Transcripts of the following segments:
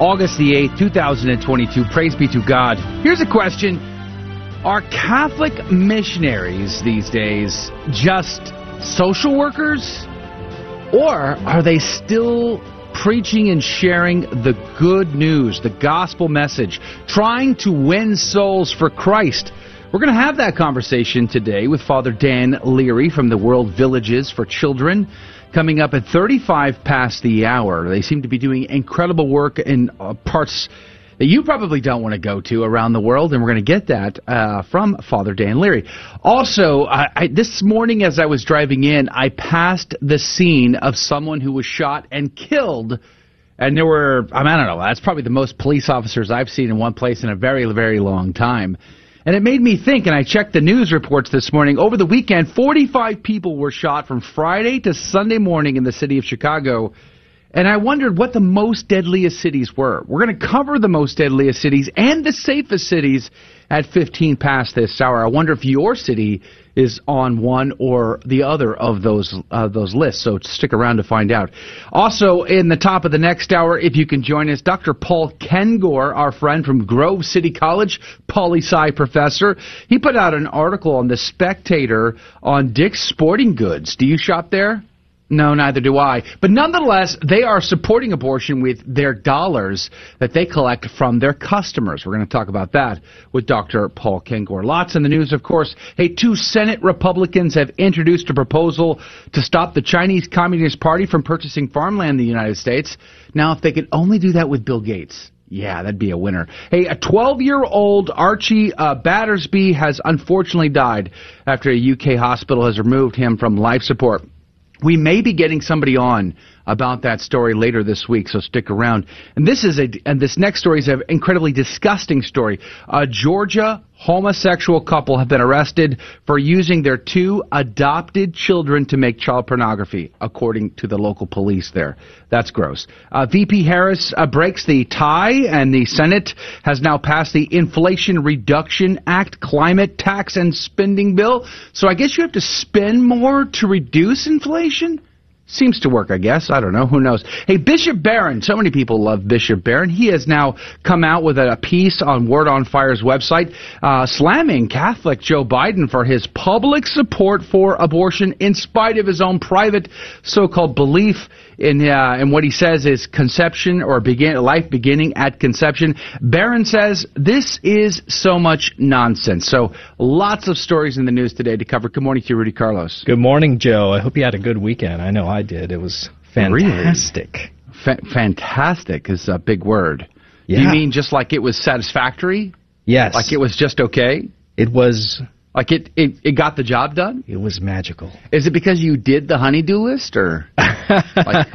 August the 8th, 2022. Praise be to God. Here's a question Are Catholic missionaries these days just social workers? Or are they still preaching and sharing the good news, the gospel message, trying to win souls for Christ? We're going to have that conversation today with Father Dan Leary from the World Villages for Children coming up at 35 past the hour. They seem to be doing incredible work in uh, parts that you probably don't want to go to around the world, and we're going to get that uh, from Father Dan Leary. Also, I, I, this morning as I was driving in, I passed the scene of someone who was shot and killed. And there were, I, mean, I don't know, that's probably the most police officers I've seen in one place in a very, very long time. And it made me think, and I checked the news reports this morning. Over the weekend, 45 people were shot from Friday to Sunday morning in the city of Chicago. And I wondered what the most deadliest cities were. We're going to cover the most deadliest cities and the safest cities at 15 past this hour. I wonder if your city is on one or the other of those uh, those lists. So stick around to find out. Also, in the top of the next hour, if you can join us, Dr. Paul Kengor, our friend from Grove City College, poli sci professor, he put out an article on the Spectator on Dick's Sporting Goods. Do you shop there? No, neither do I. But nonetheless, they are supporting abortion with their dollars that they collect from their customers. We're going to talk about that with Dr. Paul Kengor. Lots in the news, of course. Hey, two Senate Republicans have introduced a proposal to stop the Chinese Communist Party from purchasing farmland in the United States. Now, if they could only do that with Bill Gates. Yeah, that'd be a winner. Hey, a 12 year old Archie uh, Battersbee has unfortunately died after a UK hospital has removed him from life support. We may be getting somebody on about that story later this week, so stick around. And this is a and this next story is an incredibly disgusting story. A Georgia homosexual couple have been arrested for using their two adopted children to make child pornography, according to the local police there. That's gross. Uh, VP Harris uh, breaks the tie, and the Senate has now passed the Inflation Reduction Act climate tax and spending bill. So I guess you have to spend more to reduce inflation? Seems to work, I guess. I don't know. Who knows? Hey, Bishop Barron. So many people love Bishop Barron. He has now come out with a piece on Word on Fire's website uh, slamming Catholic Joe Biden for his public support for abortion in spite of his own private so-called belief in uh, in what he says is conception or begin life beginning at conception. Barron says this is so much nonsense. So lots of stories in the news today to cover. Good morning to you, Rudy Carlos. Good morning, Joe. I hope you had a good weekend. I know I did. It was fantastic. Really? Fa- fantastic is a big word. Yeah. Do you mean just like it was satisfactory? Yes. Like it was just okay? It was like it, it, it got the job done? It was magical. Is it because you did the honeydew list or like,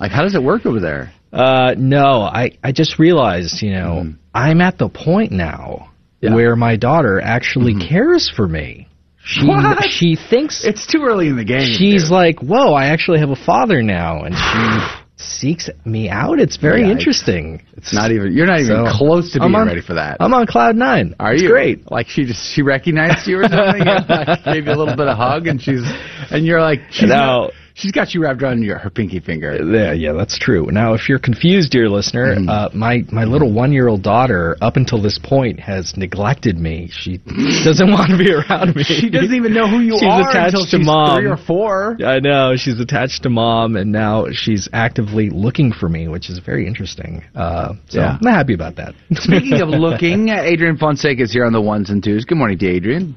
like how does it work over there? Uh, no, I, I just realized, you know, mm. I'm at the point now yeah. where my daughter actually mm. cares for me. She what? she thinks it's too early in the game. She's dude. like, "Whoa, I actually have a father now," and she seeks me out. It's very yeah, interesting. It's, it's, not even. You're not even so, close to being on, ready for that. I'm on cloud nine. Are it's you? Great. Like she just she recognized you or something, and like gave you a little bit of hug, and she's and you're like, she's now. Not, She's got you wrapped around your her pinky finger. Yeah, yeah, that's true. Now, if you're confused, dear listener, mm. uh, my my little one year old daughter, up until this point, has neglected me. She doesn't want to be around me. She doesn't even know who you are. she's are attached until to she's mom. three or four. I know she's attached to mom, and now she's actively looking for me, which is very interesting. Uh, so yeah. I'm happy about that. Speaking of looking, Adrian Fonseca is here on the ones and twos. Good morning to Adrian.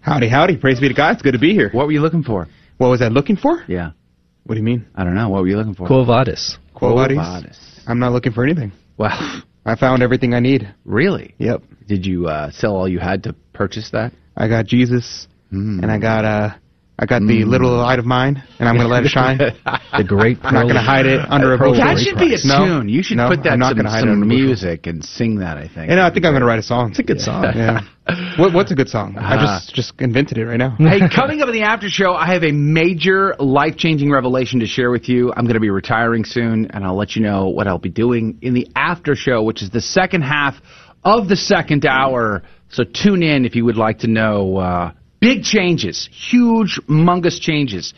Howdy, howdy. Praise be to God. It's good to be here. What were you looking for? What was I looking for? Yeah. What do you mean? I don't know. What were you looking for? Quo vadis. Quo vadis. I'm not looking for anything. Well, I found everything I need. Really? Yep. Did you uh, sell all you had to purchase that? I got Jesus, mm. and I got uh, I got the little light of mine, and I'm going to let it shine. The great. I'm not going to hide it under a bushel. That should be a tune. You should no, put that I'm not some, hide some music and sing that. I think. And I think I'm going to write a song. It's a good song. Yeah. what, what's a good song? I just just invented it right now. hey, coming up in the after show, I have a major life changing revelation to share with you. I'm going to be retiring soon, and I'll let you know what I'll be doing in the after show, which is the second half of the second hour. So tune in if you would like to know uh, big changes, huge, mongous changes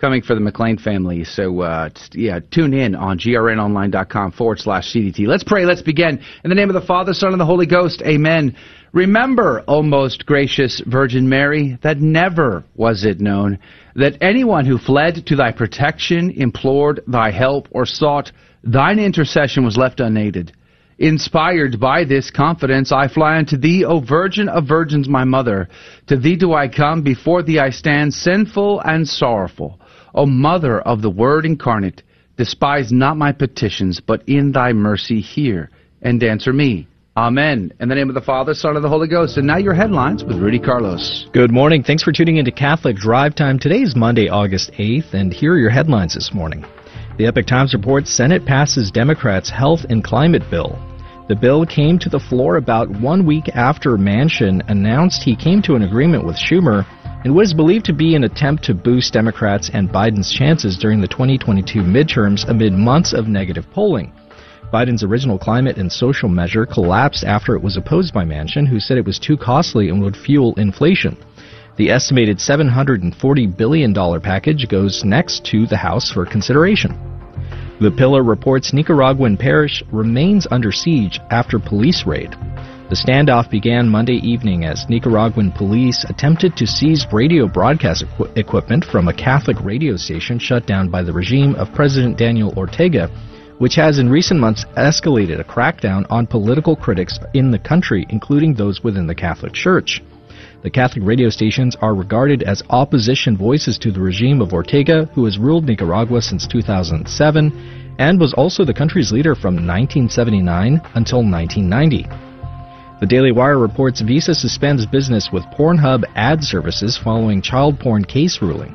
coming for the McLean family. So, uh, yeah, tune in on grnonline.com forward slash CDT. Let's pray. Let's begin. In the name of the Father, Son, and the Holy Ghost. Amen. Remember, O most gracious Virgin Mary, that never was it known that anyone who fled to thy protection, implored thy help, or sought thine intercession was left unaided. Inspired by this confidence, I fly unto thee, O Virgin of Virgins, my mother. To thee do I come, before thee I stand, sinful and sorrowful. O Mother of the Word incarnate, despise not my petitions, but in thy mercy hear and answer me. Amen. In the name of the Father, Son, and the Holy Ghost. And now your headlines with Rudy Carlos. Good morning. Thanks for tuning into Catholic Drive Time. Today is Monday, August 8th, and here are your headlines this morning. The Epoch Times reports Senate passes Democrats' health and climate bill. The bill came to the floor about one week after Manchin announced he came to an agreement with Schumer in what is believed to be an attempt to boost Democrats and Biden's chances during the 2022 midterms amid months of negative polling. Biden's original climate and social measure collapsed after it was opposed by Manchin, who said it was too costly and would fuel inflation. The estimated $740 billion package goes next to the House for consideration. The Pillar reports Nicaraguan parish remains under siege after police raid. The standoff began Monday evening as Nicaraguan police attempted to seize radio broadcast equi- equipment from a Catholic radio station shut down by the regime of President Daniel Ortega, which has in recent months escalated a crackdown on political critics in the country, including those within the Catholic Church. The Catholic radio stations are regarded as opposition voices to the regime of Ortega, who has ruled Nicaragua since 2007 and was also the country's leader from 1979 until 1990. The Daily Wire reports Visa suspends business with Pornhub ad services following child porn case ruling.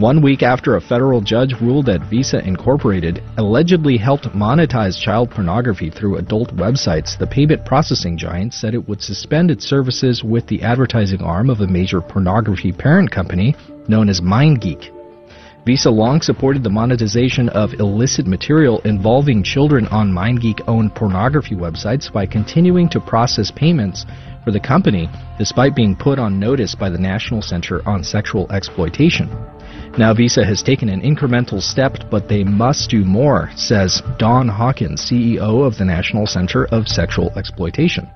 One week after a federal judge ruled that Visa Incorporated allegedly helped monetize child pornography through adult websites, the payment processing giant said it would suspend its services with the advertising arm of a major pornography parent company known as MindGeek. Visa long supported the monetization of illicit material involving children on MindGeek owned pornography websites by continuing to process payments for the company despite being put on notice by the National Center on Sexual Exploitation. Now, Visa has taken an incremental step, but they must do more, says Dawn Hawkins, CEO of the National Center of Sexual Exploitation.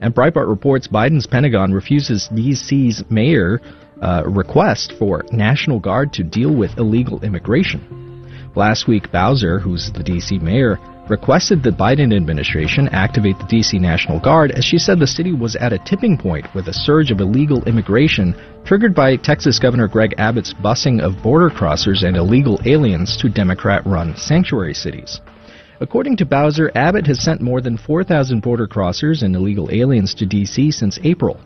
And Breitbart reports Biden's Pentagon refuses DC's mayor uh, request for National Guard to deal with illegal immigration. Last week, Bowser, who's the DC mayor, requested the Biden administration activate the DC National Guard as she said the city was at a tipping point with a surge of illegal immigration triggered by Texas Governor Greg Abbott's busing of border crossers and illegal aliens to Democrat run sanctuary cities. According to Bowser, Abbott has sent more than 4,000 border crossers and illegal aliens to D.C. since April.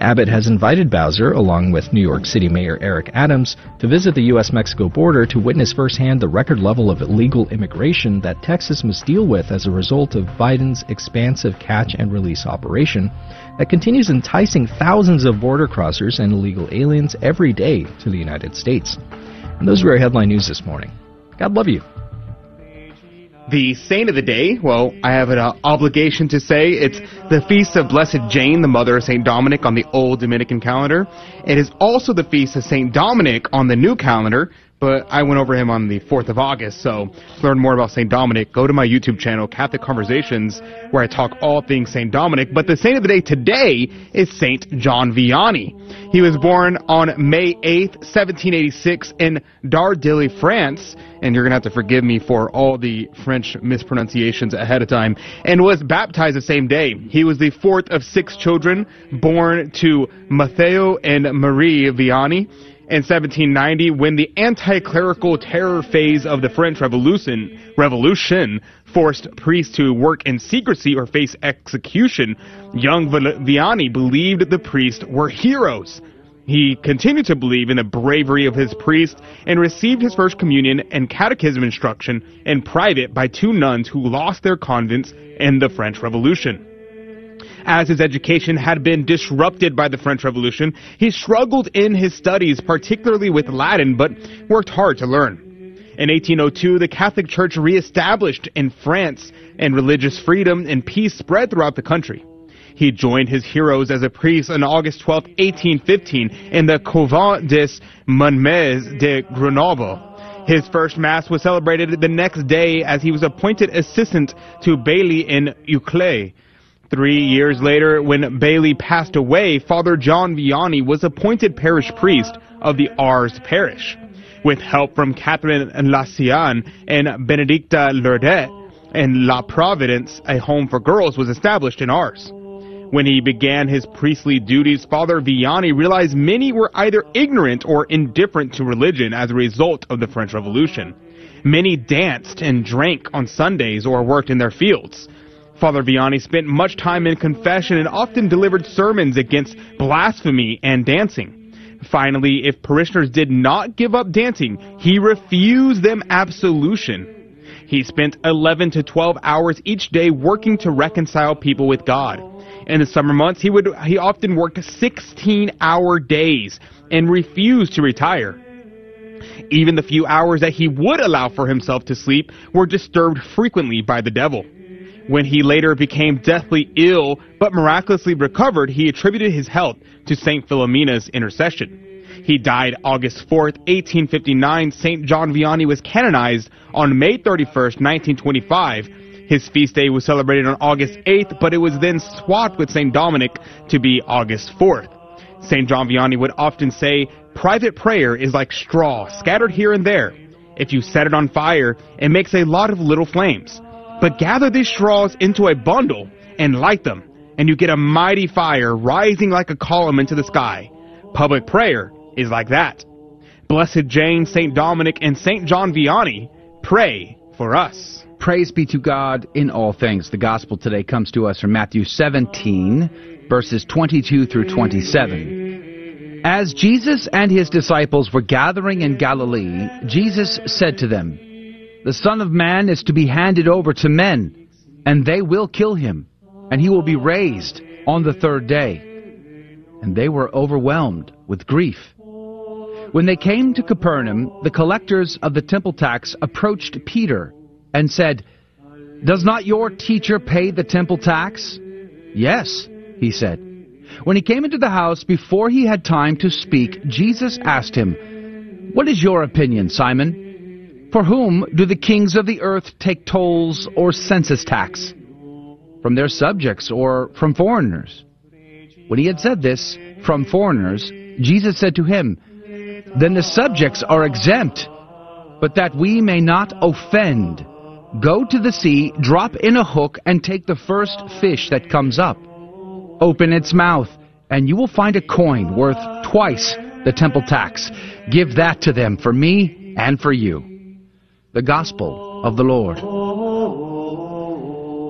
Abbott has invited Bowser, along with New York City Mayor Eric Adams, to visit the U.S. Mexico border to witness firsthand the record level of illegal immigration that Texas must deal with as a result of Biden's expansive catch and release operation that continues enticing thousands of border crossers and illegal aliens every day to the United States. And those were our headline news this morning. God love you. The saint of the day, well, I have an uh, obligation to say it's the feast of Blessed Jane, the mother of St. Dominic on the old Dominican calendar. It is also the feast of St. Dominic on the new calendar, but I went over him on the 4th of August, so to learn more about St. Dominic, go to my YouTube channel, Catholic Conversations, where I talk all things St. Dominic. But the saint of the day today is St. John Vianney. He was born on May 8th, 1786 in Dardilly, France, and you're going to have to forgive me for all the French mispronunciations ahead of time, and was baptized the same day. He was the fourth of six children born to Matteo and Marie Vianney in 1790 when the anti-clerical terror phase of the French Revolution revolution forced priests to work in secrecy or face execution. Young Vianney believed the priests were heroes. He continued to believe in the bravery of his priest and received his first communion and catechism instruction in private by two nuns who lost their convents in the French Revolution. As his education had been disrupted by the French Revolution, he struggled in his studies, particularly with Latin, but worked hard to learn. In 1802, the Catholic Church reestablished in France, and religious freedom and peace spread throughout the country. He joined his heroes as a priest on August 12, 1815, in the Couvent des Monmes de Grenoble. His first mass was celebrated the next day as he was appointed assistant to Bailly in Écully. Three years later, when Bailey passed away, Father John Vianney was appointed parish priest of the Ars parish. With help from Catherine Lassian and Benedicta Lourdet, and La Providence, a home for girls, was established in Ars. When he began his priestly duties, Father Vianney realized many were either ignorant or indifferent to religion as a result of the French Revolution. Many danced and drank on Sundays or worked in their fields. Father Vianney spent much time in confession and often delivered sermons against blasphemy and dancing. Finally, if parishioners did not give up dancing, he refused them absolution. He spent 11 to 12 hours each day working to reconcile people with God. In the summer months, he would he often worked 16-hour days and refused to retire. Even the few hours that he would allow for himself to sleep were disturbed frequently by the devil. When he later became deathly ill but miraculously recovered, he attributed his health to St. Philomena's intercession. He died August 4, 1859. St. John Vianney was canonized on May 31, 1925 his feast day was celebrated on August 8th, but it was then swapped with St. Dominic to be August 4th. St. John Vianney would often say, private prayer is like straw scattered here and there. If you set it on fire, it makes a lot of little flames. But gather these straws into a bundle and light them, and you get a mighty fire rising like a column into the sky. Public prayer is like that. Blessed Jane, St. Dominic, and St. John Vianney, pray for us. Praise be to God in all things. The gospel today comes to us from Matthew 17, verses 22 through 27. As Jesus and his disciples were gathering in Galilee, Jesus said to them, The Son of Man is to be handed over to men, and they will kill him, and he will be raised on the third day. And they were overwhelmed with grief. When they came to Capernaum, the collectors of the temple tax approached Peter and said, Does not your teacher pay the temple tax? Yes, he said. When he came into the house, before he had time to speak, Jesus asked him, What is your opinion, Simon? For whom do the kings of the earth take tolls or census tax? From their subjects or from foreigners? When he had said this, from foreigners, Jesus said to him, Then the subjects are exempt, but that we may not offend, Go to the sea, drop in a hook, and take the first fish that comes up. Open its mouth, and you will find a coin worth twice the temple tax. Give that to them for me and for you. The Gospel of the Lord.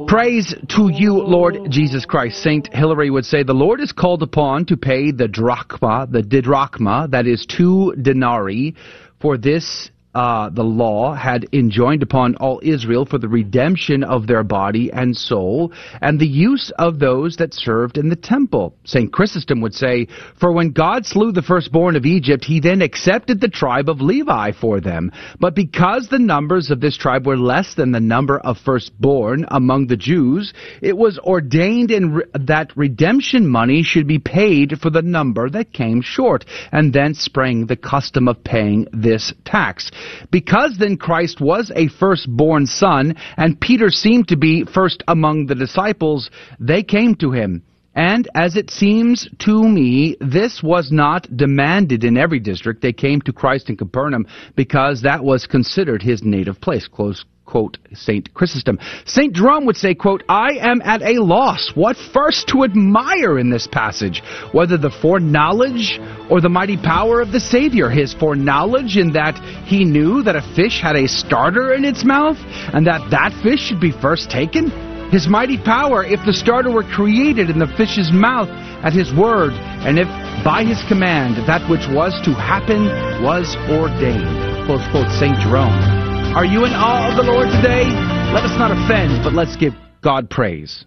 Praise to you, Lord Jesus Christ. Saint Hilary would say, The Lord is called upon to pay the drachma, the didrachma, that is two denarii, for this uh, the law had enjoined upon all Israel for the redemption of their body and soul, and the use of those that served in the temple. St. Chrysostom would say, For when God slew the firstborn of Egypt, he then accepted the tribe of Levi for them. But because the numbers of this tribe were less than the number of firstborn among the Jews, it was ordained in re- that redemption money should be paid for the number that came short, and thence sprang the custom of paying this tax. Because then Christ was a firstborn son, and Peter seemed to be first among the disciples, they came to him. And as it seems to me, this was not demanded in every district. They came to Christ in Capernaum because that was considered his native place. Close quote St. Chrysostom. St. Jerome would say, quote, I am at a loss what first to admire in this passage, whether the foreknowledge or the mighty power of the Savior. His foreknowledge in that he knew that a fish had a stater in its mouth and that that fish should be first taken. His mighty power, if the stater were created in the fish's mouth, at his word, and if by his command that which was to happen was ordained. Close quote, St. Jerome. Are you in awe of the Lord today? Let us not offend, but let's give God praise.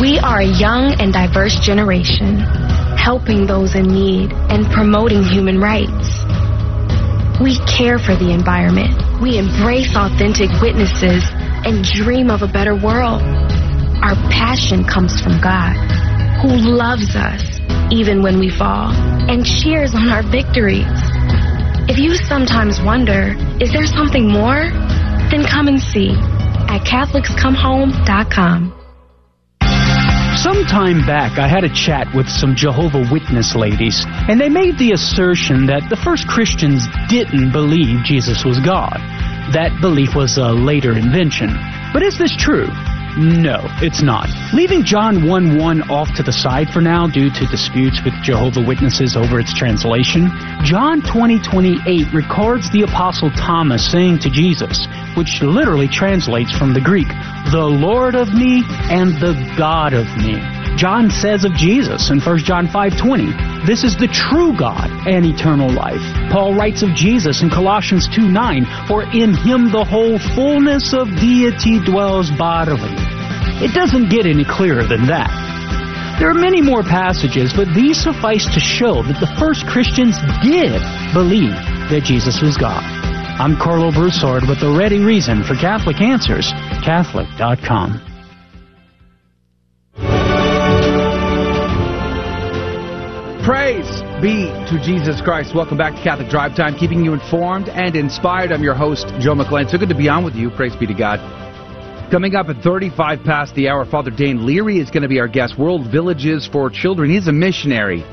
We are a young and diverse generation, helping those in need and promoting human rights. We care for the environment. We embrace authentic witnesses and dream of a better world. Our passion comes from God, who loves us even when we fall and cheers on our victories. If you sometimes wonder, is there something more? Then come and see at CatholicsComeHome.com. Some time back, I had a chat with some Jehovah Witness ladies, and they made the assertion that the first Christians didn't believe Jesus was God. That belief was a later invention. But is this true? No, it's not. Leaving John 1 1 off to the side for now due to disputes with Jehovah Witnesses over its translation, John 20 28 records the Apostle Thomas saying to Jesus, which literally translates from the Greek, the Lord of me and the God of me. John says of Jesus in 1 John 5:20, "This is the true God and eternal life." Paul writes of Jesus in Colossians 2:9, "For in him the whole fullness of deity dwells bodily." It doesn't get any clearer than that. There are many more passages, but these suffice to show that the first Christians did believe that Jesus was God. I'm Karlo Broussard with the ready reason for Catholic Answers, Catholic.com. Praise be to Jesus Christ. Welcome back to Catholic Drive Time, keeping you informed and inspired. I'm your host, Joe McLean. So good to be on with you. Praise be to God. Coming up at 35 past the hour, Father Dane Leary is going to be our guest. World Villages for Children. He's a missionary.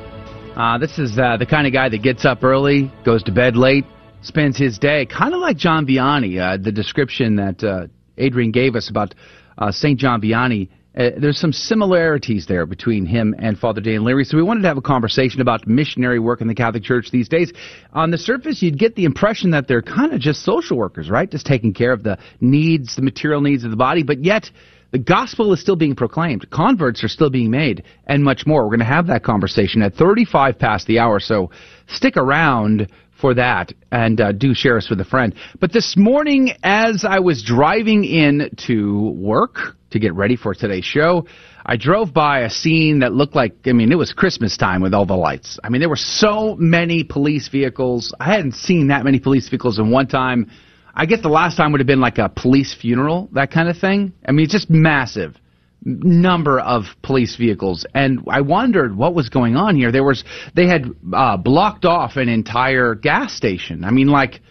Uh, this is uh, the kind of guy that gets up early, goes to bed late, spends his day kind of like John Vianney. Uh, the description that uh, Adrian gave us about uh, St. John Vianney uh, there's some similarities there between him and Father Dane Leary. So we wanted to have a conversation about missionary work in the Catholic Church these days. On the surface, you'd get the impression that they're kind of just social workers, right? Just taking care of the needs, the material needs of the body, but yet the gospel is still being proclaimed. Converts are still being made, and much more. We're going to have that conversation at 35 past the hour, so stick around for that and uh, do share us with a friend. But this morning, as I was driving in to work, to get ready for today's show. I drove by a scene that looked like, I mean, it was Christmas time with all the lights. I mean, there were so many police vehicles. I hadn't seen that many police vehicles in one time. I guess the last time would have been like a police funeral, that kind of thing. I mean, it's just massive number of police vehicles and I wondered what was going on here. There was they had uh, blocked off an entire gas station. I mean like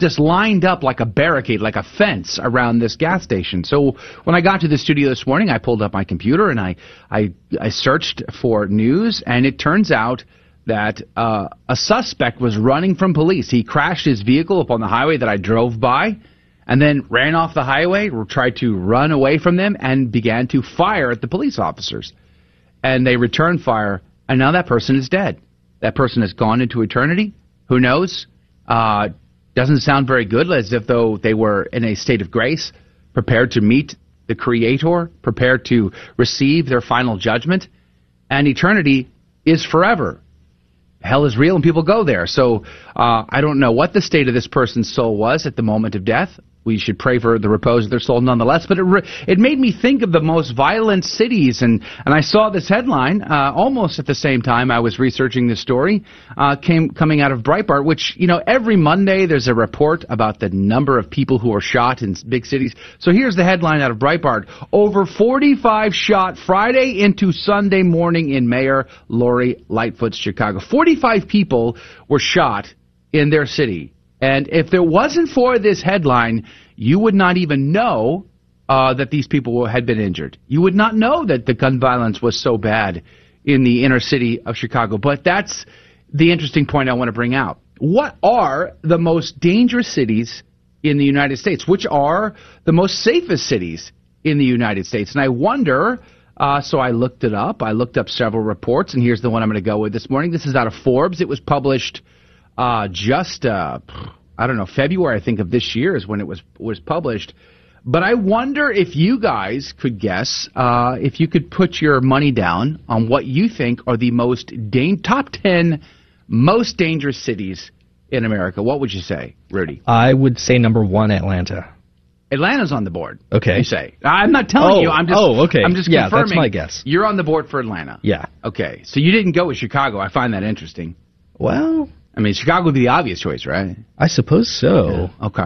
just lined up like a barricade, like a fence around this gas station. So when I got to the studio this morning, I pulled up my computer and I I, I searched for news, and it turns out that uh, a suspect was running from police. He crashed his vehicle up on the highway that I drove by, and then ran off the highway, tried to run away from them, and began to fire at the police officers. And they returned fire, and now that person is dead. That person has gone into eternity. Who knows? Uh, doesn't sound very good, as if though they were in a state of grace, prepared to meet the Creator, prepared to receive their final judgment. And eternity is forever. Hell is real and people go there. So uh, I don't know what the state of this person's soul was at the moment of death we should pray for the repose of their soul nonetheless. But it, re- it made me think of the most violent cities, and, and I saw this headline uh, almost at the same time I was researching this story, uh, came coming out of Breitbart, which you know every Monday there's a report about the number of people who are shot in big cities. So here's the headline out of Breitbart: Over 45 shot Friday into Sunday morning in Mayor Lori Lightfoot's Chicago. 45 people were shot in their city and if there wasn't for this headline, you would not even know uh, that these people had been injured. You would not know that the gun violence was so bad in the inner city of Chicago. But that's the interesting point I want to bring out. What are the most dangerous cities in the United States? Which are the most safest cities in the United States? And I wonder. Uh, so I looked it up. I looked up several reports, and here's the one I'm going to go with this morning. This is out of Forbes. It was published uh, just uh, I don't know February I think of this year is when it was was published. But I wonder if you guys could guess, uh, if you could put your money down on what you think are the most top 10 most dangerous cities in America. What would you say, Rudy? I would say number one, Atlanta. Atlanta's on the board. Okay. You say. I'm not telling Oh, you. I'm just. oh, okay. I'm just Yeah, that's confirming. my guess. You're on the board for Atlanta. Yeah. Okay. So you didn't go with Chicago. I find that interesting. Well, I mean, Chicago would be the obvious choice, right? I suppose so. Okay.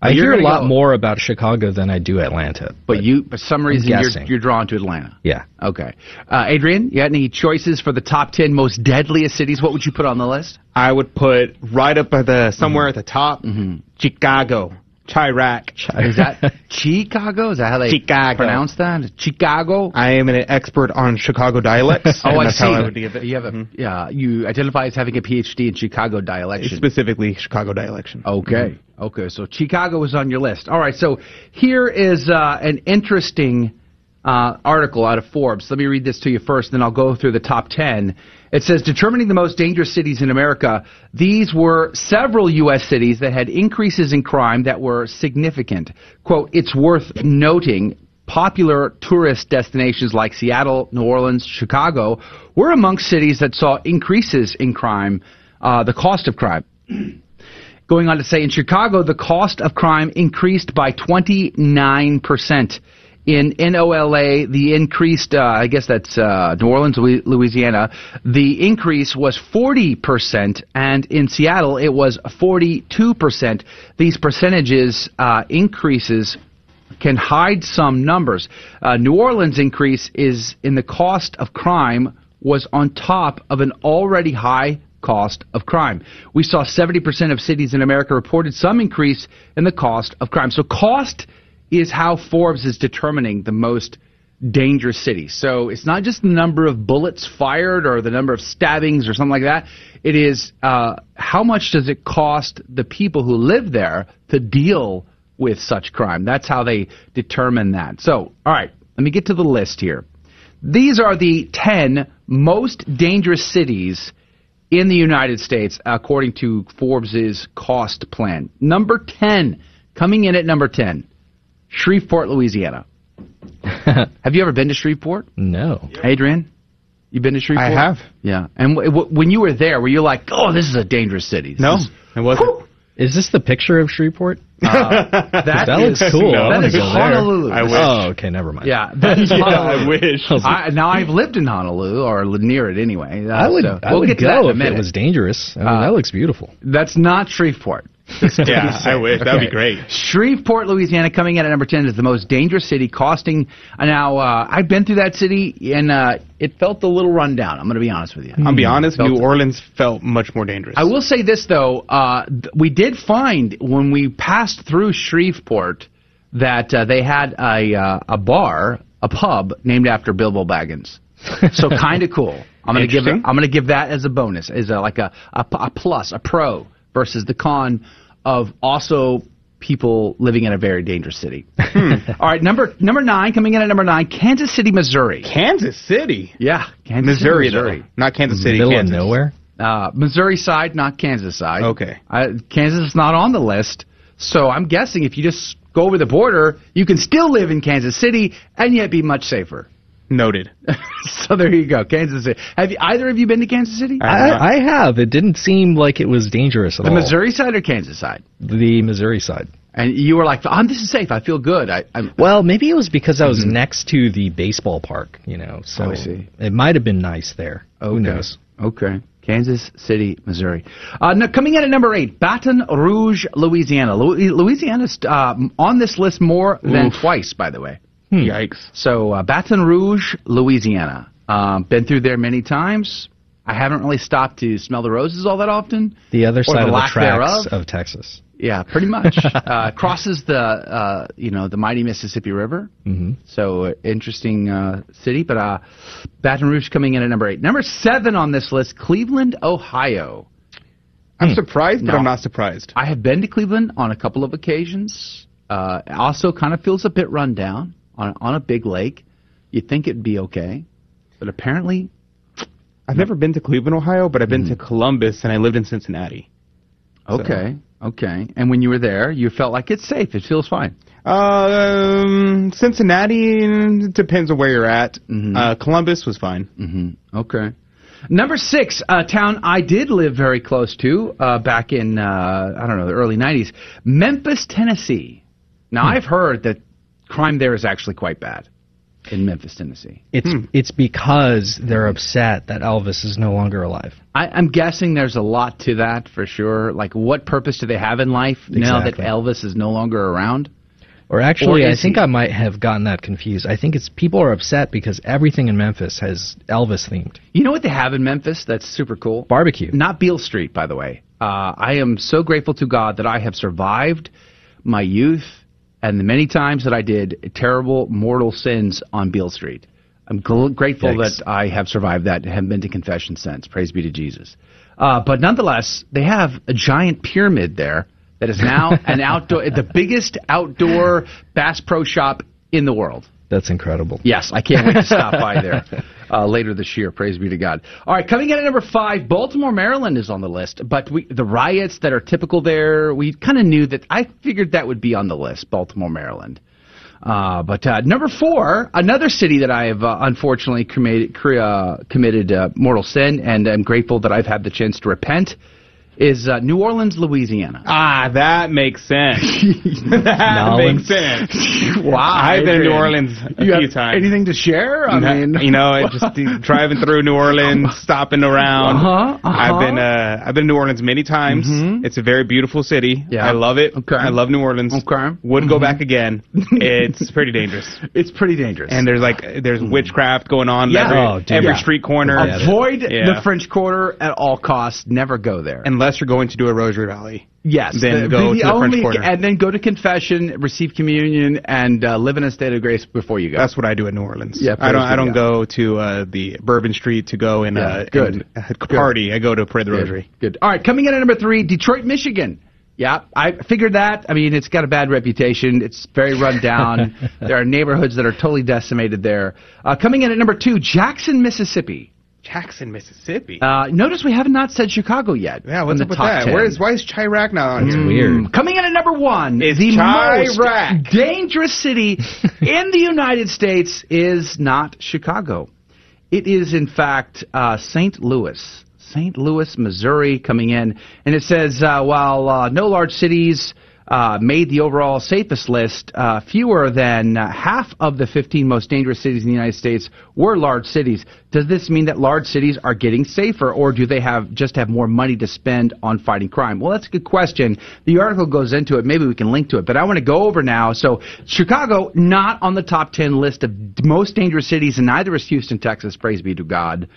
I But you're hear a lot go- more about Chicago than I do Atlanta. But you, for some reason, you're, you're drawn to Atlanta. Yeah. Okay. Uh, Adrian, you got any choices for the top 10 most deadliest cities? What would you put on the list? I would put right up at the somewhere at the top, Mm-hmm. Chicago, Chiraq. Is that Chicago? Is that how they Chicago. pronounce that? Chicago? I am an expert on Chicago dialects. Oh, I see. I would give it. You have a yeah. You identify as having a PhD in Chicago dialect. Specifically, Chicago dialect. Okay. Okay. So Chicago is on your list. All right. So here is uh, an interesting uh, article out of Forbes. Let me read this to you first, then I'll go through the top 10. It says determining the most dangerous cities in America. These were several U.S. cities that had increases in crime that were significant. Quote, it's worth noting popular tourist destinations like Seattle, New Orleans, Chicago were among cities that saw increases in crime, uh, the cost of crime. Going on to say, in Chicago, the cost of crime increased by 29%. In NOLA, the increased, uh, I guess that's uh, New Orleans, Louisiana, the increase was 40%, and in Seattle, it was 42%. These percentages uh, increases can hide some numbers. Uh, New Orleans increase is in the cost of crime was on top of an already high cost of crime. We saw 70% of cities in America reported some increase in the cost of crime. So cost is how Forbes is determining the most dangerous cities. So it's not just the number of bullets fired or the number of stabbings or something like that. It is uh, how much does it cost the people who live there to deal with such crime. That's how they determine that. So, all right, let me get to the list here. These are the 10 most dangerous cities in the United States according to Forbes' cost plan. Number 10, coming in at number 10, Shreveport, Louisiana. have you ever been to Shreveport? No. Adrian? You been to Shreveport? I have. Yeah. And w- w- when you were there, were you like, "Oh, this is a dangerous city"? This No, is- it wasn't. Is this the picture of Shreveport? that, that looks is- cool. I That wanna is go there. Honolulu. I wish. Oh, okay, never mind. Yeah, that is Yeah, Honolulu. I wish. I, now I've lived in Honolulu or near it anyway. Uh, I would, so I we'll would get to that in go a if it was dangerous. I mean, Uh, that looks beautiful. That's not Shreveport. Yeah, I wish. That'd be great. Shreveport, Louisiana, coming in at number 10 is the most dangerous city, costing. Uh, now, uh, I've been through that city, and uh, it felt a little rundown. I'm going to be honest with you. I'll be honest. New. Orleans felt much more dangerous. I will say this, though. Uh, th- we did find when we passed through Shreveport that uh, they had a, uh, a bar, a pub, named after Bilbo Baggins. So kind of cool. I'm going to give it, I'm going to give that as a bonus, as a, like a, a, a plus, a pro versus the con of also people living in a very dangerous city. All right, number number nine coming in at number nine, Kansas City, Missouri. Kansas City, Yeah, Kansas Missouri, City, Missouri. though. not Kansas City. Middle Kansas. of nowhere. Uh, Missouri side, not Kansas side. Okay. Uh, Kansas is not on the list, so I'm guessing if you just go over the border, you can still live in Kansas City and yet be much safer. Noted. so there you go, Kansas City. Have you, either of you been to Kansas City? I, I have. It didn't seem like it was dangerous at the all. The Missouri side or Kansas side? The Missouri side. And you were like, "Oh, this is safe. I feel good." I, I'm, Well, maybe it was because I was next to the baseball park, you know. So Mm-hmm. Oh, I see. it might have been nice there. Oh who knows? Okay. Kansas City, Missouri. Uh, now, coming in at number eight, Baton Rouge, Louisiana. Lu- Louisiana's uh, on this list more than Oof. twice, by the way. Yikes. So uh, Baton Rouge, Louisiana. Um, been through there many times. I haven't really stopped to smell the roses all that often. The other side the of the tracks thereof. of Texas. Yeah, pretty much. uh, crosses the uh, you know the mighty Mississippi River. hmm So uh, interesting uh, city, but uh, Baton Rouge coming in at number eight. Number seven on this list, Cleveland, Ohio. I'm surprised, but No. I'm not surprised. I have been to Cleveland on a couple of occasions. Uh, it also kind of feels a bit run down on on a big lake. You'd think it'd be okay, but apparently, I've never been to Cleveland, Ohio, but I've been to Columbus and I lived in Cincinnati. So- okay. Okay. And when you were there, you felt like it's safe. It feels fine. Um, Cincinnati depends on where you're at. Uh, Columbus was fine. Mm-hmm. Okay. Number six, a town I did live very close to uh, back in uh, I don't know the early '90s, Memphis, Tennessee. Now I've heard that crime there is actually quite bad in Memphis, Tennessee. It's it's because they're upset that Elvis is no longer alive. I, I'm guessing there's a lot to that for sure. Like, what purpose do they have in life now that Elvis is no longer around? Or actually, Or I think he? I might have gotten that confused. I think it's people are upset because everything in Memphis has Elvis themed. You know what they have in Memphis that's super cool? Barbecue. Not Beale Street, by the way. Uh, I am so grateful to God that I have survived my youth and the many times that I did terrible mortal sins on Beale Street. I'm gl- grateful Yikes. that I have survived that and have been to confession since. Praise be to Jesus. Uh, but nonetheless, they have a giant pyramid there that is now an outdoor, the biggest outdoor Bass Pro Shop in the world. That's incredible. Yes, I can't wait to stop by there uh, later this year. Praise be to God. All right, coming in at number five, Baltimore, Maryland is on the list, but we, the riots that are typical there, we kind of knew that. I figured that would be on the list, Baltimore, Maryland. Uh, but uh, number four, another city that I have uh, unfortunately committed, uh, committed uh, mortal sin, and I'm grateful that I've had the chance to repent, is uh, New Orleans, Louisiana. Ah, that makes sense. that makes sense. Wow, I've been to New Orleans a You few have times. Anything to share? I No, mean, you know, just driving through New Orleans, stopping around. Uh-huh, uh-huh. I've been uh, I've been to New Orleans many times. It's a very beautiful city. Yeah. I love it. Okay. I love New Orleans. Okay. Wouldn't go back again. It's pretty dangerous. It's pretty dangerous. And there's like there's witchcraft going on Yeah. every, Oh, every Yeah. street corner. Avoid Yeah. the French Quarter at all costs. Never go there. Unless you're going to do a Rosary Valley. yes, then the- go the to the French Quarter. and then go to confession, receive communion, and uh, live in a state of grace before you go. That's what I do in New Orleans. Yeah, I don't. I don't go to uh, the Bourbon Street to go and Yeah, good. and, party. I go to pray the Good. Rosary. Good. All right, coming in at number three, Detroit, Michigan. Yeah, I figured that. I mean, it's got a bad reputation. It's very run down. there are neighborhoods that are totally decimated there. Uh, coming in at number two, Jackson, Mississippi. Jackson, Mississippi. Uh, notice we have not said Chicago yet. yeah, what's the up with that? 10. Where is why is Chiraq not on here? Weird. Coming in at number one, Is the Chiraq. most dangerous city in the United States is not Chicago. It is, in fact, uh, St. Louis. St. Louis, Missouri, coming in. And it says, uh, while uh, no large cities uh, made the overall safest list, uh, fewer than uh, half of the 15 most dangerous cities in the United States were large cities. Does this mean that large cities are getting safer, or do they have just have more money to spend on fighting crime? Well, that's a good question. The article goes into it. Maybe we can link to it. But I want to go over now. So Chicago, not on the top 10 list of most dangerous cities, and neither is Houston, Texas. Praise be to God.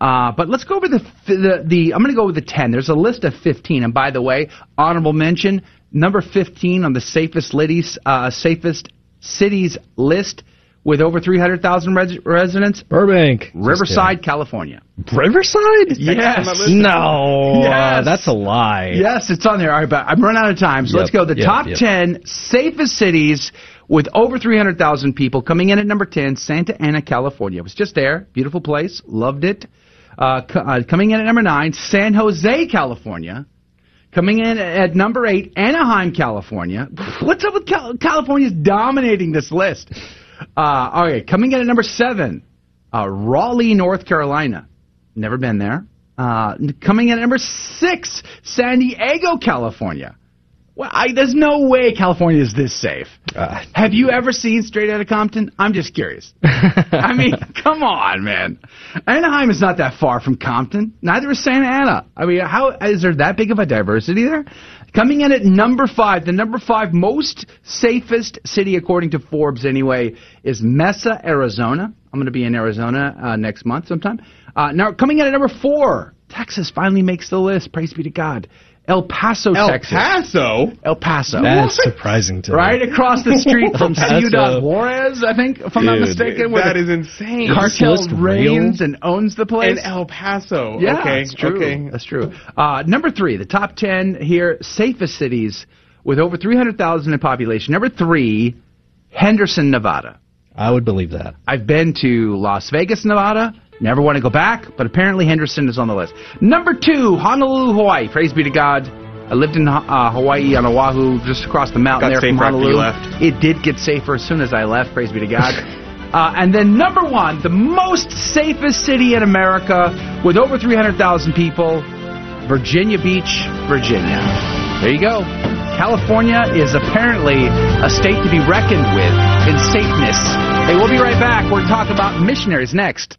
Uh, but let's go over the the, the I'm going to go with the 10. There's a list of 15, and by the way, honorable mention number 15 on the safest cities uh, safest cities list with over 300,000 res- residents. Burbank. Riverside, California. Riverside? Yes. No. Yes. uh, that's a lie. Yes, it's on there. All right, but I'm running out of time, so Yep, let's go. The yep, top yep. 10 safest cities with over 300,000 people. Coming in at number 10, Santa Ana, California. It was just there. Beautiful place. Loved it. Uh, co- uh, coming in at number 9, San Jose, California. Coming in at number 8, Anaheim, California. What's up with Cal- California's dominating this list? Uh, all right, coming in at number 7, uh, Raleigh, North Carolina. Never been there. Uh, coming in at number six, San Diego, California. Well, I, there's no way California is this safe. Uh, Have you ever seen Straight Outta Compton? I'm just curious. I mean, come on, man. Anaheim is not that far from Compton. Neither is Santa Ana. I mean, how is there that big of a diversity there? Coming in at number five, the number five most safest city according to Forbes, anyway, is Mesa, Arizona. I'm going to be in Arizona uh, next month sometime. Uh, now, coming in at number four, Texas finally makes the list. Praise be to God. El Paso, Texas. El Texas. Paso. El Paso. That's surprising to me. Right across the street from El Paso. Ciudad Juarez, I think, if I'm not mistaken. where That the is insane. Cartel list reigns and owns the place. In El Paso. yeah, okay. that's true. Okay. That's true. Uh, number three, the top ten here, safest cities with over 300,000 in population. Number three, Henderson, Nevada. I would believe that. I've been to Las Vegas, Nevada. Never want to go back, but apparently Henderson is on the list. Number two, Honolulu, Hawaii. Praise be to God. I lived in uh, Hawaii on Oahu, just across the mountain Got there from Honolulu. It did get safer as soon as I left. Praise be to God. uh, and then number one, the most safest city in America, with over 300,000 people, Virginia Beach, Virginia. There you go. California is apparently a state to be reckoned with in safeness. Hey, we'll be right back. We're talking about missionaries next.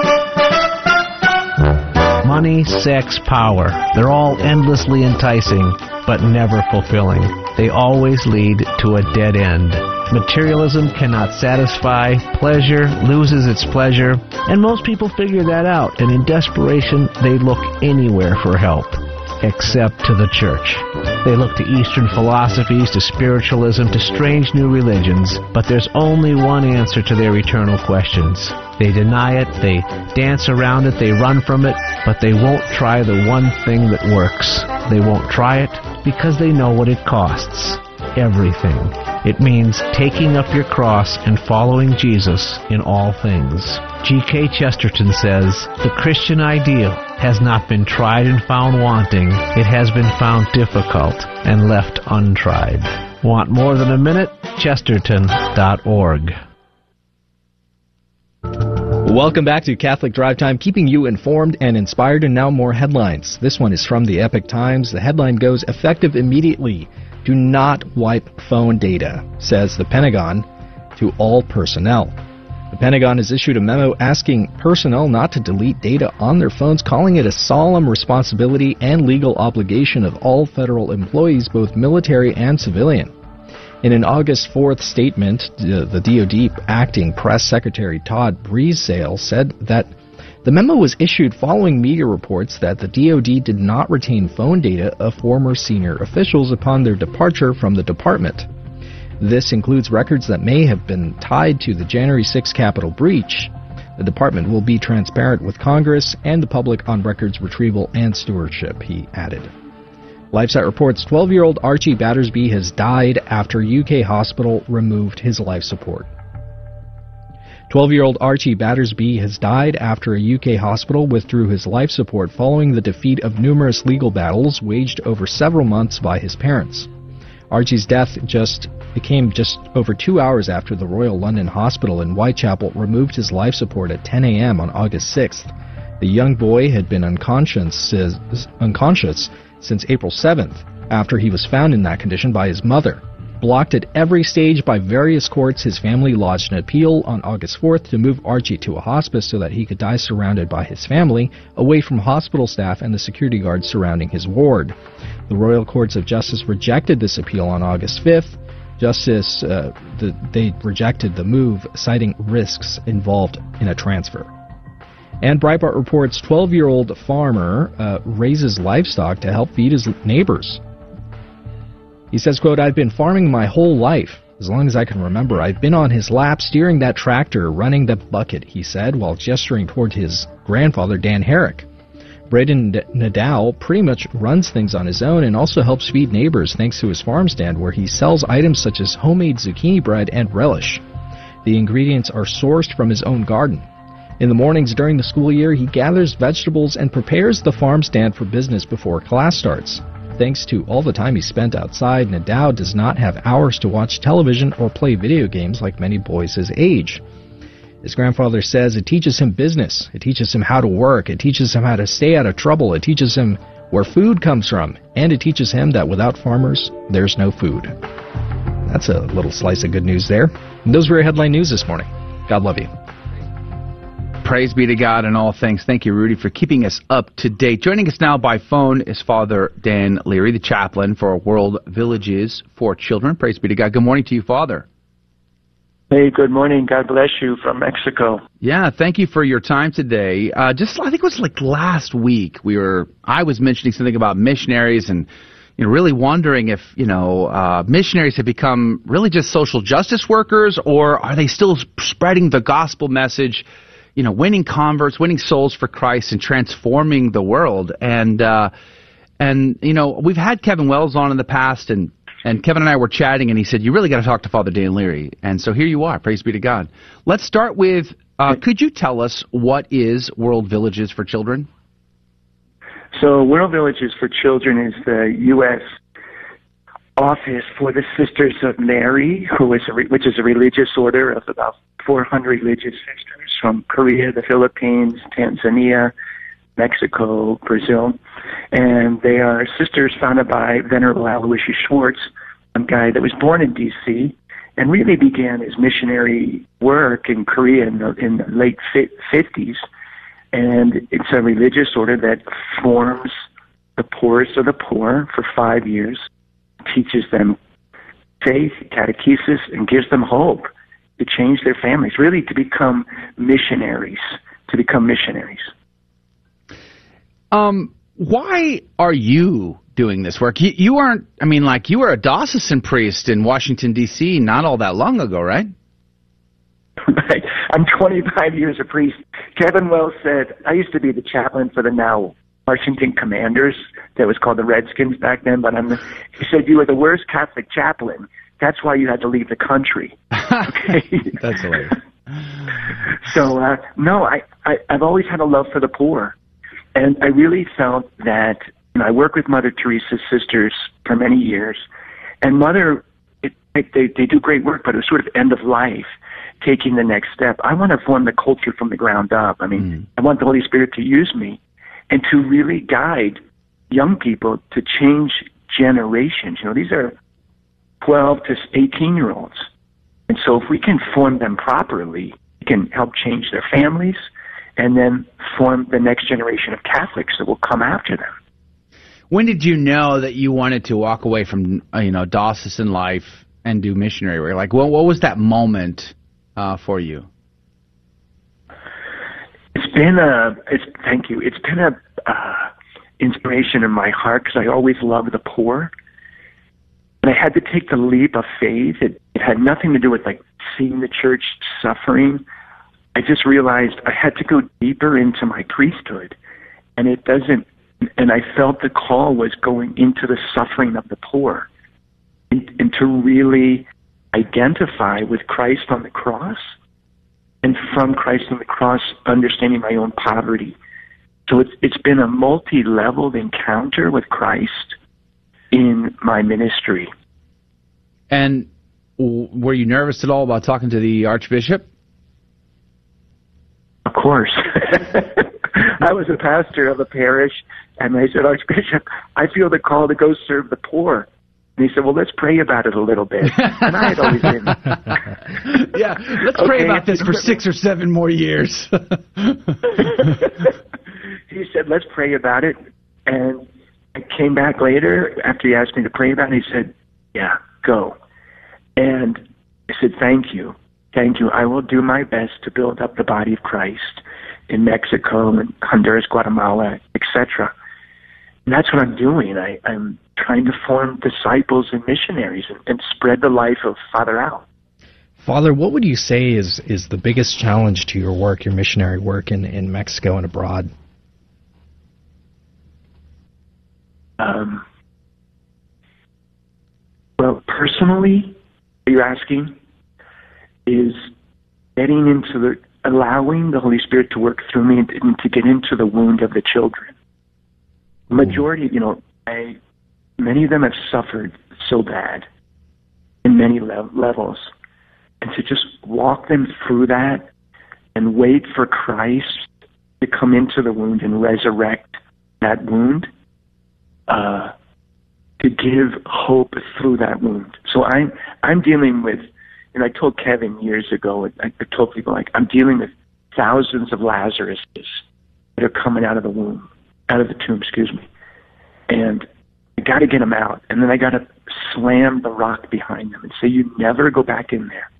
Money, sex, power. They're all endlessly enticing, but never fulfilling. They always lead to a dead end. Materialism cannot satisfy, pleasure loses its pleasure, and most people figure that out, and in desperation, they look anywhere for help except to the church. They look to Eastern philosophies, to spiritualism, to strange new religions, but there's only one answer to their eternal questions. They deny it, they dance around it, they run from it, but they won't try the one thing that works. They won't try it because they know what it costs. Everything. It means taking up your cross and following Jesus in all things. G.K. Chesterton says, The Christian ideal has not been tried and found wanting, it has been found difficult and left untried. Want more than a minute? Chesterton.org. Welcome back to Catholic Drive Time, keeping you informed and inspired, and now more headlines. This one is from the Epoch Times. The headline goes Effective immediately. Do not wipe phone data, says the Pentagon to all personnel. The Pentagon has issued a memo asking personnel not to delete data on their phones, calling it a solemn responsibility and legal obligation of all federal employees, both military and civilian. In an August 4th statement, the, DoD acting press secretary Todd Breasseale said that the memo was issued following media reports that the DoD did not retain phone data of former senior officials upon their departure from the department. This includes records that may have been tied to the January 6 Capitol breach. The department will be transparent with Congress and the public on records retrieval and stewardship, he added. LifeSite reports 12 year old Archie Battersbee has died after UK hospital removed his life support. 12 year old Archie Battersbee has died after a UK hospital withdrew his life support following the defeat of numerous legal battles waged over several months by his parents. Archie's death just became just over two hours after the Royal London Hospital in Whitechapel removed his life support at 10 a.m. on August 6th. The young boy had been unconscious, unconscious since April 7th after he was found in that condition by his mother. Blocked at every stage by various courts, his family lodged an appeal on August 4th to move Archie to a hospice so that he could die surrounded by his family, away from hospital staff and the security guards surrounding his ward. The Royal Courts of Justice rejected this appeal on August 5th. Justice, uh, the, they rejected the move, citing risks involved in a transfer. And Breitbart reports 12 year old farmer uh, raises livestock to help feed his neighbors. He says, quote, I've been farming my whole life. As long as I can remember, I've been on his lap steering that tractor, running the bucket, he said, while gesturing toward his grandfather, Dan Herrick. Braden Nadeau pretty much runs things on his own and also helps feed neighbors thanks to his farm stand where he sells items such as homemade zucchini bread and relish. The ingredients are sourced from his own garden. In the mornings during the school year, he gathers vegetables and prepares the farm stand for business before class starts. Thanks to all the time he spent outside, Nadeau does not have hours to watch television or play video games like many boys his age. His grandfather says it teaches him business, it teaches him how to work, it teaches him how to stay out of trouble, it teaches him where food comes from, and it teaches him that without farmers, there's no food. That's a little slice of good news there. And those were your headline news this morning. God love you. Praise be to God in all things. Thank you, Rudy, for keeping us up to date. Joining us now by phone is Father Dan Leary, the chaplain for World Villages for Children. Praise be to God. Good morning to you, Father. Hey, good morning. God bless you from Mexico. Yeah, thank you for your time today. Uh, just I think it was like last week we were I was mentioning something about missionaries and you know really wondering if you know uh, missionaries have become really just social justice workers or are they still spreading the gospel message? You know, winning converts, winning souls for Christ, and transforming the world. And uh, and you know, we've had Kevin Wells on in the past, and and Kevin and I were chatting, and he said, "You really got to talk to Father Dan Leary." And so here you are. Praise be to God. Let's start with. Uh, could you tell us what is World Villages for Children? So, World Villages for Children is the U.S. office for the Sisters of Mary, who is a re- which is a religious order of about 400 religious sisters from Korea, the Philippines, Tanzania, Mexico, Brazil, and they are sisters founded by Venerable Aloysius Schwartz, a guy that was born in D.C. and really began his missionary work in Korea in the, in the late 50s. And it's a religious order that forms the poorest of the poor for five years, teaches them faith, catechesis, and gives them hope to change their families, really to become missionaries, to become missionaries. Um, why are you doing this work? You, you aren't. I mean, like you were a diocesan priest in Washington D.C. not all that long ago, right? Right. I'm 25 years a priest. Kevin Wells said I used to be the chaplain for the now Washington Commanders. That was called the Redskins back then. But I'm. The, he said you were the worst Catholic chaplain. That's why you had to leave the country. Okay. That's hilarious. so uh, no, I, I I've always had a love for the poor. And I really felt that you know, I worked with Mother Teresa's sisters for many years, and Mother, it, they they do great work, but it was sort of end of life, taking the next step. I want to form the culture from the ground up. I mean, mm. I want the Holy Spirit to use me, and to really guide young people to change generations. You know, these are 12 to 18 year olds, and so if we can form them properly, we can help change their families and then form the next generation of Catholics that will come after them. When did you know that you wanted to walk away from uh, you know diocesan life and do missionary work? Like, what what was that moment uh, for you? It's been a it's thank you. It's been a uh, inspiration in my heart because I always love the poor, and I had to take the leap of faith. It, it had nothing to do with like seeing the church suffering I just realized I had to go deeper into my priesthood. And it doesn't, and I felt the call was going into the suffering of the poor and, and to really identify with Christ on the cross and from Christ on the cross, understanding my own poverty. So it's, it's been a multi leveled encounter with Christ in my ministry. And were you nervous at all about talking to the Archbishop? Of course. I was a pastor of a parish, and I said, Archbishop, I feel the call to go serve the poor. And he said, "Well, let's pray about it a little bit." And I had always been, yeah, let's okay. pray about this for six or seven more years. he said, "Let's pray about it." And I came back later after he asked me to pray about it. He said, "Yeah, go." And I said, "Thank you." Thank you. I will do my best to build up the body of Christ in Mexico and Honduras, Guatemala, etc. And that's what I'm doing. I, I'm trying to form disciples and missionaries and, and spread the life of Father Al. Father, what would you say is, is the biggest challenge to your work, your missionary work in, in Mexico and abroad? Um, well, personally, are you're asking? is getting into the allowing the Holy Spirit to work through me and, to get into the wound of the children. Majority, you know, I many of them have suffered so bad in many le- levels, and to just walk them through that and wait for Christ to come into the wound and resurrect that wound, uh, to give hope through that wound. So I'm I'm dealing with and I told Kevin years ago, I, I told people like I'm dealing with thousands of Lazaruses that are coming out of the womb, out of the tomb, excuse me, and I got to get them out, and then I got to slam the rock behind them and say, "You never go back in there.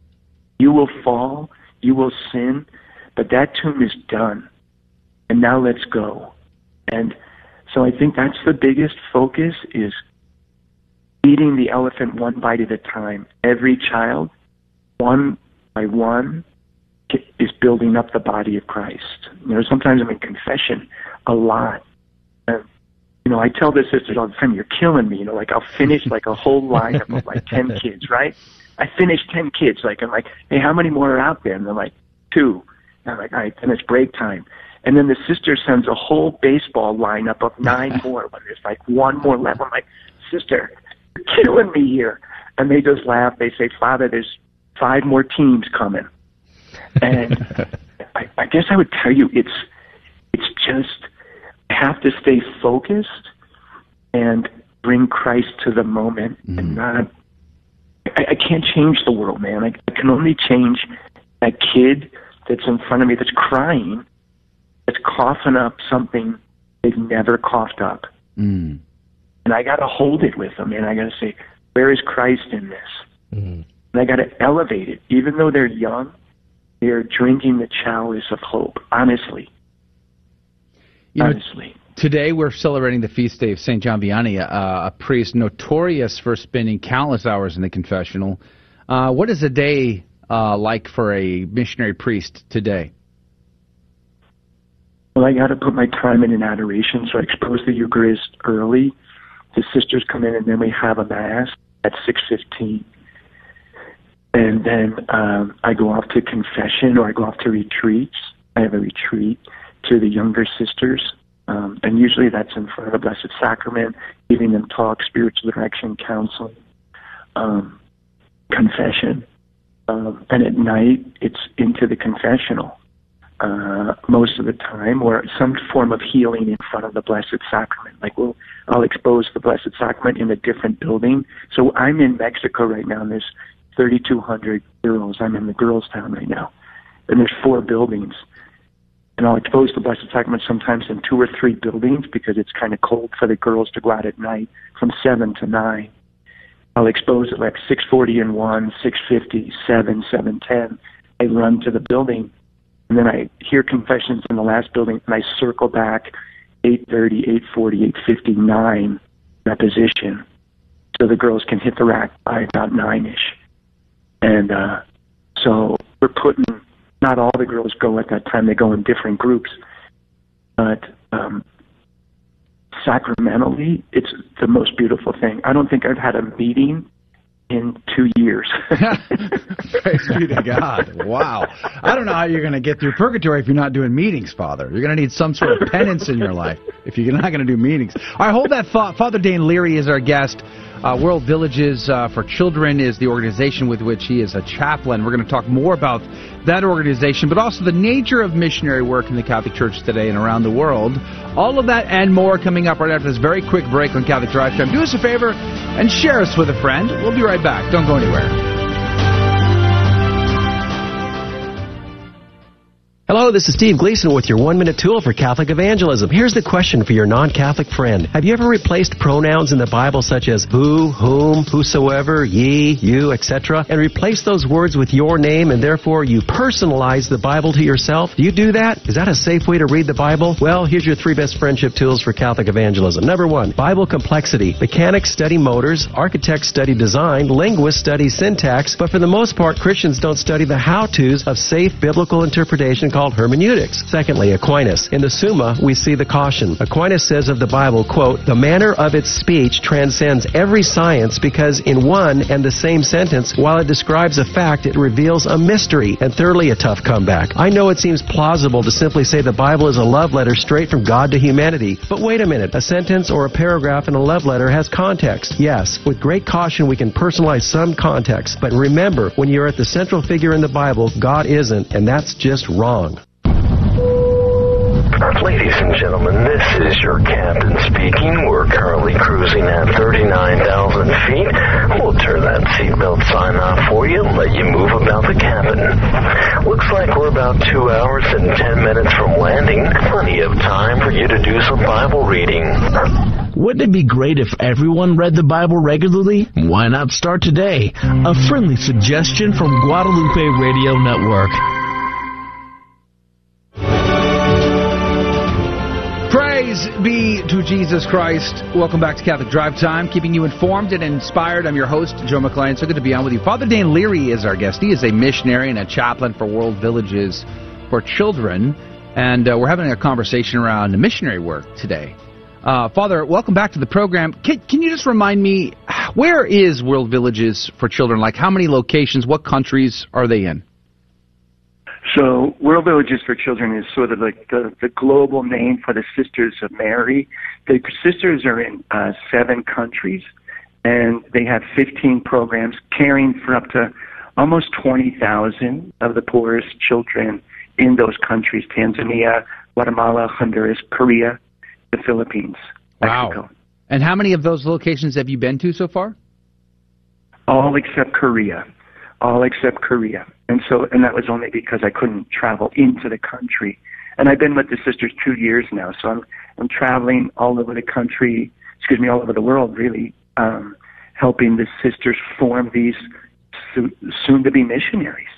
You will fall, you will sin, but that tomb is done. And now let's go. And so I think that's the biggest focus is eating the elephant one bite at a time. Every child, one by one, is building up the body of Christ. You know, sometimes I'm in confession a lot. And, you know, I tell the sisters all the time, you're killing me. You know, like I'll finish like a whole lineup of like 10 kids, right? I finished 10 kids. Like, I'm like, hey, how many more are out there? And they're like, two. And I'm like, all right, then it's break time. And then the sister sends a whole baseball lineup of nine more when there's like one more left. I'm like, sister, you're killing me here. And they just laugh. They say, Father, there's five more teams coming. And I, I guess I would tell you it's it's just I have to stay focused and bring Christ to the moment mm. and not I, I can't change the world, man. I, I can only change that kid that's in front of me that's crying, that's coughing up something they've never coughed up. Mm. And I got to hold it with them, and I got to say, where is Christ in this? Mm. And I got to elevate it. Even though they're young, they're drinking the chalice of hope, honestly. You honestly. Know, today we're celebrating the feast day of St. John Vianney, uh, a priest notorious for spending countless hours in the confessional. Uh, what is a day uh, like for a missionary priest today? Well, I got to put my time in in adoration, so I expose the Eucharist early. The sisters come in, and then we have a mass at six fifteen, and then um, I go off to confession or I go off to retreats. I have a retreat to the younger sisters, um, and usually that's in front of the Blessed Sacrament, giving them talk, spiritual direction, counseling, um, confession. Um, and at night, it's into the confessional uh, most of the time, or some form of healing in front of the Blessed Sacrament. Like, we'll, I'll expose the Blessed Sacrament in a different building. So I'm in Mexico right now, and there's 3,200 girls. I'm in the girls' town right now, and there's four buildings. And I'll expose the Blessed Sacrament sometimes in two or three buildings because it's kind of cold for the girls to go out at night from 7 to 9. I'll expose it like 640 in one, 650, 7, 710. I run to the building, and then I hear confessions in the last building, and I circle back 830, 840, 859, that position, so the girls can hit the rack by about 9-ish. And uh, so we're putting, not all the girls go at that time, they go in different groups, but um, sacramentally, it's the most beautiful thing. I don't think I've had a meeting in two years. Praise be to God. Wow. I don't know how you're going to get through purgatory if you're not doing meetings, Father. You're going to need some sort of penance in your life if you're not going to do meetings. All right, hold that thought. Father Dan Leary is our guest. Uh, World Villages uh, for Children is the organization with which he is a chaplain. We're going to talk more about that organization, but also the nature of missionary work in the Catholic Church today and around the world. All of that and more coming up right after this very quick break on Catholic Drive Time. Do us a favor and share us with a friend. We'll be right back. Don't go anywhere. Hello, this is Steve Gleason with your one minute tool for Catholic evangelism. Here's the question for your non Catholic friend Have you ever replaced pronouns in the Bible such as who, whom, whosoever, ye, you, etc., and replaced those words with your name and therefore you personalize the Bible to yourself? Do you do that? Is that a safe way to read the Bible? Well, here's your three best friendship tools for Catholic evangelism. Number one, Bible complexity. Mechanics study motors, architects study design, linguists study syntax, but for the most part, Christians don't study the how to's of safe biblical interpretation called hermeneutics. Secondly, Aquinas. In the Summa, we see the caution. Aquinas says of the Bible, quote, the manner of its speech transcends every science because in one and the same sentence, while it describes a fact, it reveals a mystery. And thirdly, a tough comeback. I know it seems plausible to simply say the Bible is a love letter straight from God to humanity. But wait a minute. A sentence or a paragraph in a love letter has context. Yes, with great caution, we can personalize some context. But remember, when you're at the central figure in the Bible, God isn't, and that's just wrong. Ladies and gentlemen, this is your captain speaking. We're currently cruising at 39,000 feet. We'll turn that seatbelt sign off for you and let you move about the cabin. Looks like we're about two hours and 10 minutes from landing. Plenty of time for you to do some Bible reading. Wouldn't it be great if everyone read the Bible regularly? Why not start today? A friendly suggestion from Guadalupe Radio Network. Praise be to Jesus Christ. Welcome back to Catholic Drive Time, keeping you informed and inspired. I'm your host, Joe McClane. So good to be on with you. Father Dan Leary is our guest. He is a missionary and a chaplain for World Villages for Children. And uh, we're having a conversation around missionary work today. Uh, Father, welcome back to the program. Can, can, you just remind me, where is World Villages for Children? Like, how many locations, what countries are they in? So, World Villages for Children is sort of like the, the global name for the Sisters of Mary. The sisters are in uh, seven countries, and they have 15 programs caring for up to almost 20,000 of the poorest children in those countries Tanzania, Guatemala, Honduras, Korea, the Philippines, Mexico. Wow. And how many of those locations have you been to so far? All except Korea. All except Korea. And so, and that was only because I couldn't travel into the country. And I've been with the sisters two years now, so I'm I'm traveling all over the country, excuse me, all over the world, really, um, helping the sisters form these soon-to-be missionaries.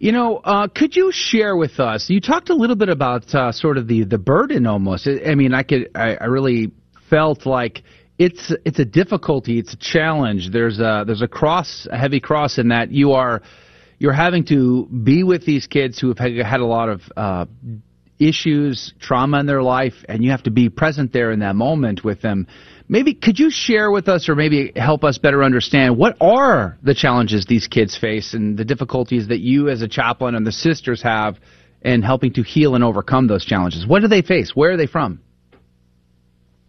You know, uh, could you share with us? You talked a little bit about uh, sort of the the burden almost. I mean, I could, I, I really felt like it's it's a difficulty, it's a challenge. There's a there's a cross, a heavy cross in that you are you're having to be with these kids who have had a lot of uh, issues, trauma in their life, and you have to be present there in that moment with them. Maybe could you share with us, or maybe help us better understand what are the challenges these kids face and the difficulties that you, as a chaplain, and the sisters have in helping to heal and overcome those challenges? What do they face? Where are they from?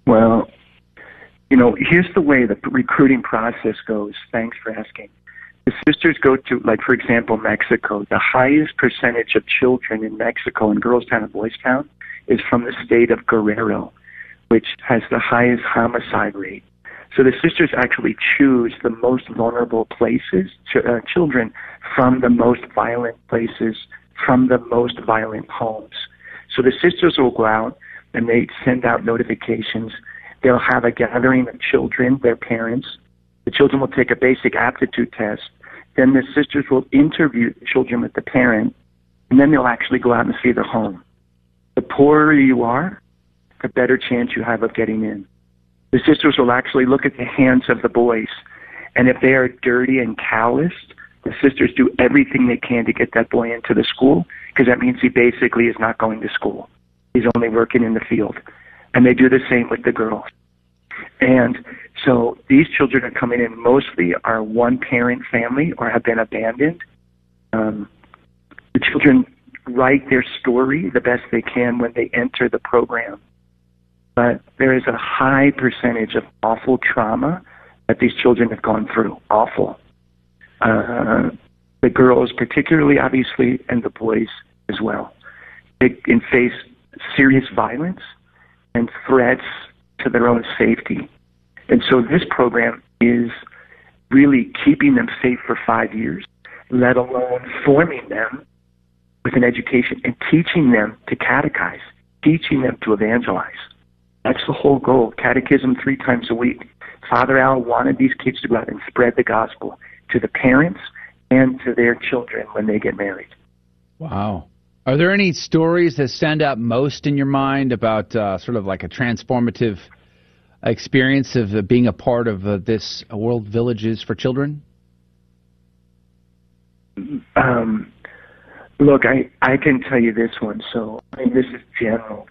Well, you know, here's the way the recruiting process goes. Thanks for asking. The sisters go to, like, for example, Mexico. The highest percentage of children in Mexico, in Girls Town and Boys Town, is from the state of Guerrero, which has the highest homicide rate. So the sisters actually choose the most vulnerable places, ch- uh, children from the most violent places, from the most violent homes. So the sisters will go out and they send out notifications. They'll have a gathering of children, their parents, the children will take a basic aptitude test. Then the sisters will interview the children with the parent, and then they'll actually go out and see the home. The poorer you are, the better chance you have of getting in. The sisters will actually look at the hands of the boys, and if they are dirty and calloused, the sisters do everything they can to get that boy into the school because that means he basically is not going to school. He's only working in the field. And they do the same with the girls. And so these children are coming in mostly are one parent family or have been abandoned. Um, the children write their story the best they can when they enter the program. But there is a high percentage of awful trauma that these children have gone through. Awful. Uh, the girls, particularly, obviously, and the boys as well. They face serious violence and threats to their own safety. And so this program is really keeping them safe for five years, let alone forming them with an education and teaching them to catechize, teaching them to evangelize. That's the whole goal. Catechism three times a week. Father Al wanted these kids to go out and spread the gospel to the parents and to their children when they get married. Wow. Are there any stories that stand out most in your mind about uh, sort of like a transformative experience of uh, being a part of uh, this uh, World Villages for Children? Um, look, I, I can tell you this one. So, I mean, this is general.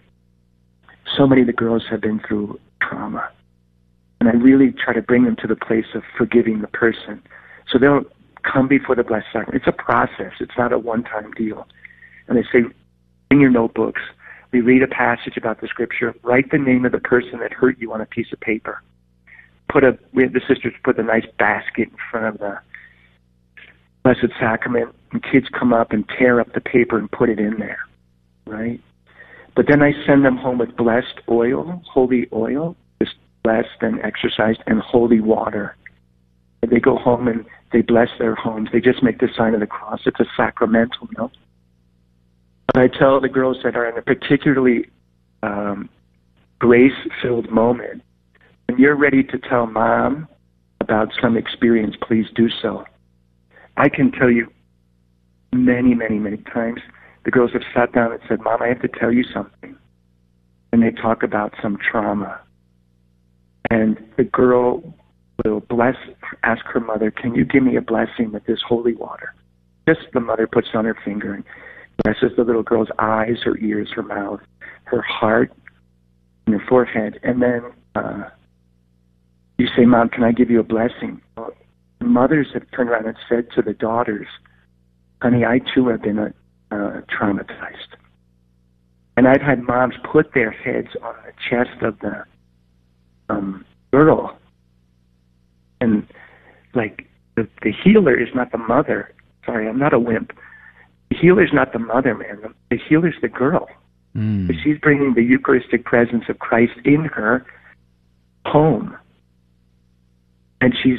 So many of the girls have been through trauma. And I really try to bring them to the place of forgiving the person. So they'll come before the Blessed Sacrament. It's a process, it's not a one time deal. And they say, bring your notebooks we read a passage about the scripture, write the name of the person that hurt you on a piece of paper. Put a, we the sisters put a nice basket in front of the Blessed Sacrament, and kids come up and tear up the paper and put it in there, right? But then I send them home with blessed oil, holy oil, just blessed and exorcised, and holy water. And they go home and they bless their homes. They just make the sign of the cross. It's a sacramental. But I tell the girls that are in a particularly um, grace-filled moment, when you're ready to tell mom about some experience, please do so. I can tell you many, many, many times the girls have sat down and said, Mom, I have to tell you something. And they talk about some trauma. And the girl will bless, ask her mother, Can you give me a blessing with this holy water? Just the mother puts on her finger and blesses the little girl's eyes, her ears, her mouth, her heart, and her forehead. And then uh, you say, Mom, can I give you a blessing? Well, mothers have turned around and said to the daughters, Honey, I too have been a, uh, traumatized. And I've had moms put their heads on the chest of the um, girl. And, like, the, the healer is not the mother. Sorry, I'm not a wimp. The healer's not the mother, man. The, healer's the girl. Mm. She's bringing the Eucharistic presence of Christ in her home. And she's,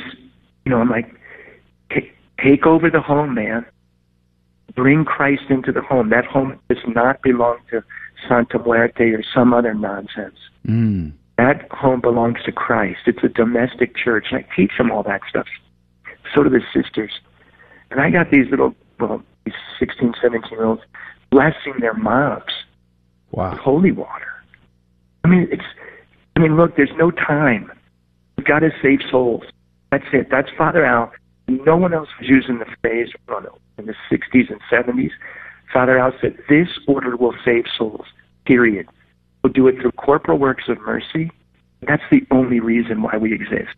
you know, I'm like, take over the home, man. Bring Christ into the home. That home does not belong to Santa Muerte or some other nonsense. Mm. That home belongs to Christ. It's a domestic church. And I teach them all that stuff. So do the sisters. And I got these little, well, these 16, 17 year olds blessing their moms wow. with holy water. I mean, it's, I mean, look, there's no time. We've got to save souls. That's it. That's Father Al. No one else was using the phrase in the 60s and 70s. Father Al said, This order will save souls, period. We'll do it through corporal works of mercy. That's the only reason why we exist.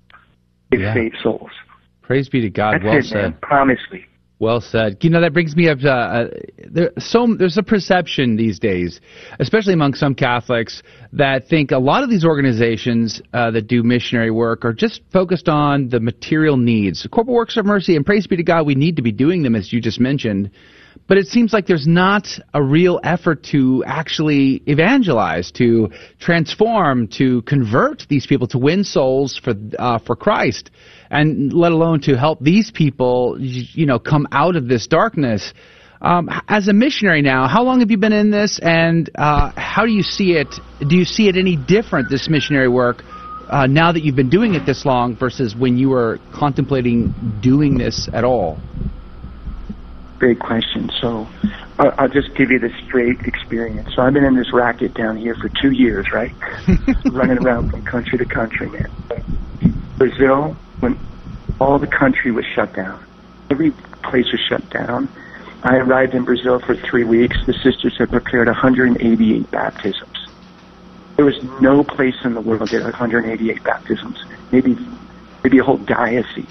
It Yeah. saves souls. Praise be to God. That's well it, said. man. Promise me. Well said. You know that brings me up. Uh, so there's a perception these days, especially among some Catholics, that think a lot of these organizations uh, that do missionary work are just focused on the material needs. Corporal works of mercy, and praise be to God, we need to be doing them, as you just mentioned. But it seems like there's not a real effort to actually evangelize, to transform, to convert these people, to win souls for uh, for Christ, and let alone to help these people, you know, come out of this darkness. Um, as a missionary now, how long have you been in this, and uh, how do you see it? Do you see it any different, this missionary work, uh, now that you've been doing it this long versus when you were contemplating doing this at all? Great question. So I'll, I'll just give you the straight experience. So I've been in this racket down here for two years, right? Running around from country to country, man. Brazil, when all the country was shut down, every place was shut down. I arrived in Brazil for three weeks. The sisters had prepared 188 baptisms. There was no place in the world that had 188 baptisms, maybe maybe a whole diocese,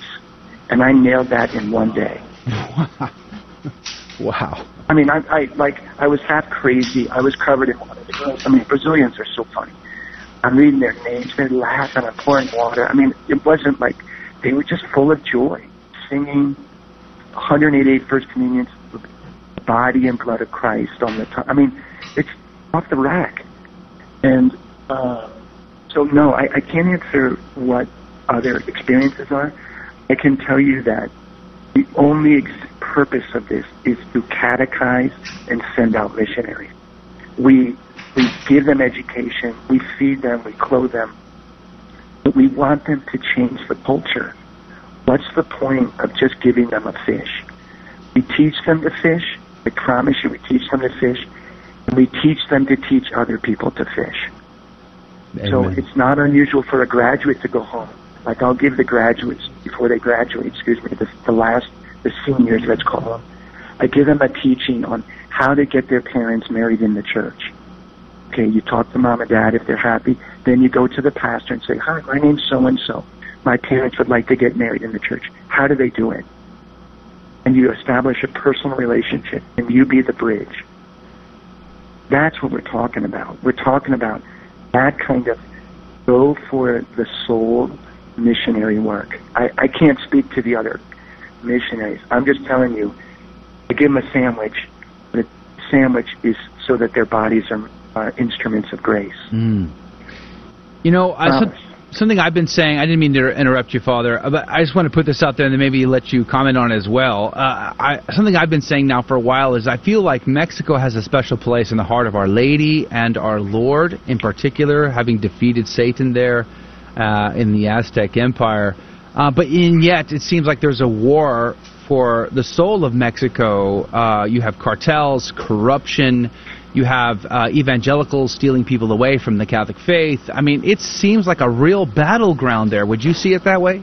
and I nailed that in one day. Wow. I mean, I, I like I was half crazy. I was covered in water. I mean, Brazilians are so funny. I'm reading their names. They're laughing. I'm pouring water. I mean, it wasn't like they were just full of joy, singing 188 First Communions, body and blood of Christ on the top. I mean, it's off the rack. And uh, so, no, I, I can't answer what other experiences are. I can tell you that the only ex- purpose of this is to catechize and send out missionaries. We we give them education, we feed them, we clothe them, but we want them to change the culture. What's the point of just giving them a fish? We teach them to fish. I promise you, we teach them to fish, and we teach them to teach other people to fish. So it's not unusual for a graduate to go home. Like I'll give the graduates before they graduate, excuse me, the, the last, the seniors, let's call them. I give them a teaching on how to get their parents married in the church. Okay, you talk to mom and dad if they're happy. Then you go to the pastor and say, "Hi, my name's so and so. My parents would like to get married in the church. How do they do it?" And you establish a personal relationship, and you be the bridge. That's what we're talking about. We're talking about that kind of go for the soul missionary work. I, I can't speak to the other missionaries. I'm just telling you, I give them a sandwich. The sandwich is so that their bodies are are instruments of grace. Mm. You know, I, so, something I've been saying. I didn't mean to interrupt you, Father, but I just want to put this out there and then maybe let you comment on it as well. Uh, I, something I've been saying now for a while is I feel like Mexico has a special place in the heart of Our Lady and our Lord, in particular, having defeated Satan there uh, in the Aztec Empire. Uh, but in yet, it seems like there's a war for the soul of Mexico. Uh, you have cartels, corruption. You have uh, evangelicals stealing people away from the Catholic faith. I mean, it seems like a real battleground there. Would you see it that way?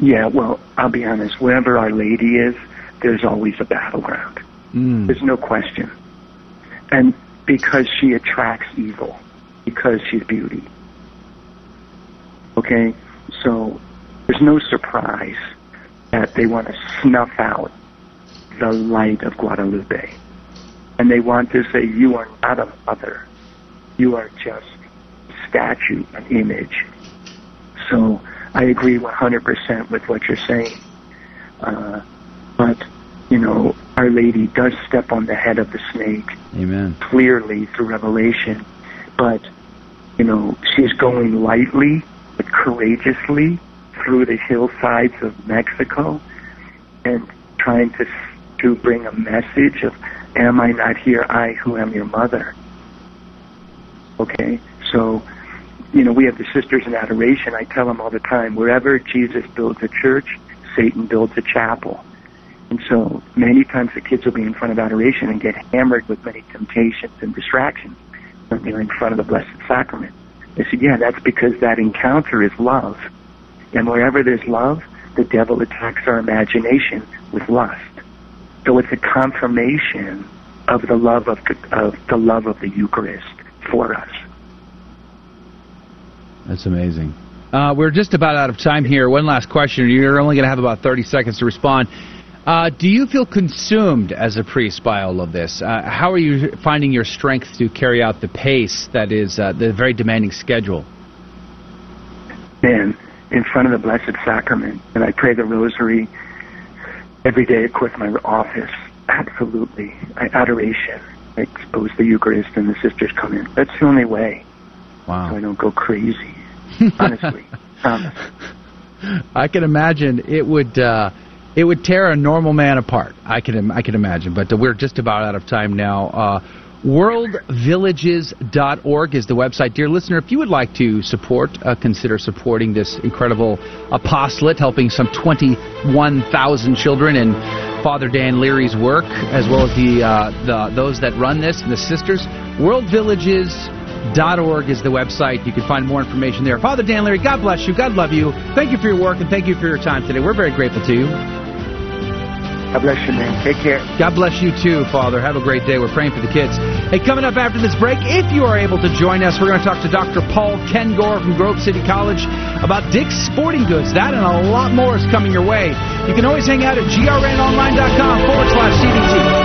Yeah, well, I'll be honest. Wherever Our Lady is, there's always a battleground. Mm. There's no question. And because she attracts evil, because she's beauty. Okay? So there's no surprise that they want to snuff out the light of Guadalupe and they want to say, you are not a mother. You are just a statue, an image. So I agree 100% with what you're saying. Uh, but, you know, Our Lady does step on the head of the snake. Amen. Clearly through revelation. But, you know, she's going lightly but courageously through the hillsides of Mexico and trying to to bring a message of Am I not here, I who am your mother? Okay, so, you know, we have the Sisters in Adoration. I tell them all the time wherever Jesus builds a church, Satan builds a chapel. And so many times the kids will be in front of adoration and get hammered with many temptations and distractions when they're in front of the Blessed Sacrament. I said, yeah, that's because that encounter is love. And wherever there's love, the devil attacks our imagination with lust. So it's a confirmation of the love of the, of the love of the Eucharist for us. That's amazing. Uh, we're just about out of time here. One last question. You're only going to have about 30 seconds to respond. Uh, do you feel consumed as a priest by all of this? Uh, how are you finding your strength to carry out the pace that is uh, the very demanding schedule? Man, in front of the Blessed Sacrament, and I pray the Rosary every day, of course, my office. Absolutely. I, adoration. I expose the Eucharist and the sisters come in. That's the only way. Wow. So I don't go crazy. Honestly. promise. I can imagine it would uh, it would tear a normal man apart. I can I can imagine, but we're just about out of time now. Uh, worldvillages.org is the website. Dear listener, if you would like to support, uh, consider supporting this incredible apostolate, helping some 21,000 children and Father Dan Leary's work, as well as the, uh, the those that run this, and the sisters. Worldvillages.org is the website. You can find more information there. Father Dan Leary, God bless you. God love you. Thank you for your work and thank you for your time today. We're very grateful to you. God bless you, man. Take care. God bless you too, Father. Have a great day. We're praying for the kids. Hey, coming up after this break, if you are able to join us, we're going to talk to Dr. Paul Kengor from Grove City College about Dick's Sporting Goods. That and a lot more is coming your way. You can always hang out at grnonline.com forward slash CDT.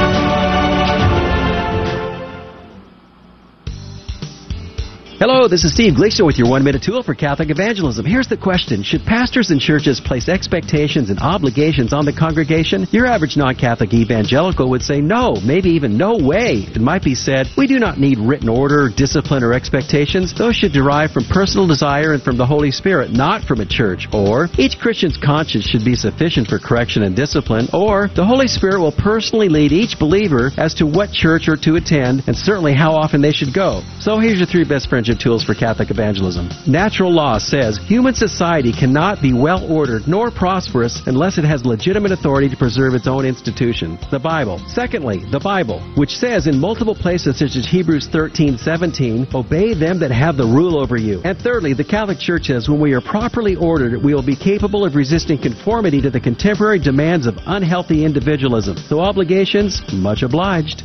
Hello, this is Steve Gleason with your one minute tool for Catholic evangelism. Here's the question Should pastors and churches place expectations and obligations on the congregation? Your average non Catholic evangelical would say no, maybe even no way. It might be said, We do not need written order, discipline, or expectations. Those should derive from personal desire and from the Holy Spirit, not from a church. Or, each Christian's conscience should be sufficient for correction and discipline. Or, the Holy Spirit will personally lead each believer as to what church or to attend and certainly how often they should go. So, here's your three best friends tools for Catholic evangelism. Natural law says human society cannot be well ordered nor prosperous unless it has legitimate authority to preserve its own institution, the Bible. Secondly, the Bible, which says in multiple places such as Hebrews 13:17, obey them that have the rule over you. And thirdly, the Catholic Church says when we are properly ordered, we will be capable of resisting conformity to the contemporary demands of unhealthy individualism. So obligations, much obliged.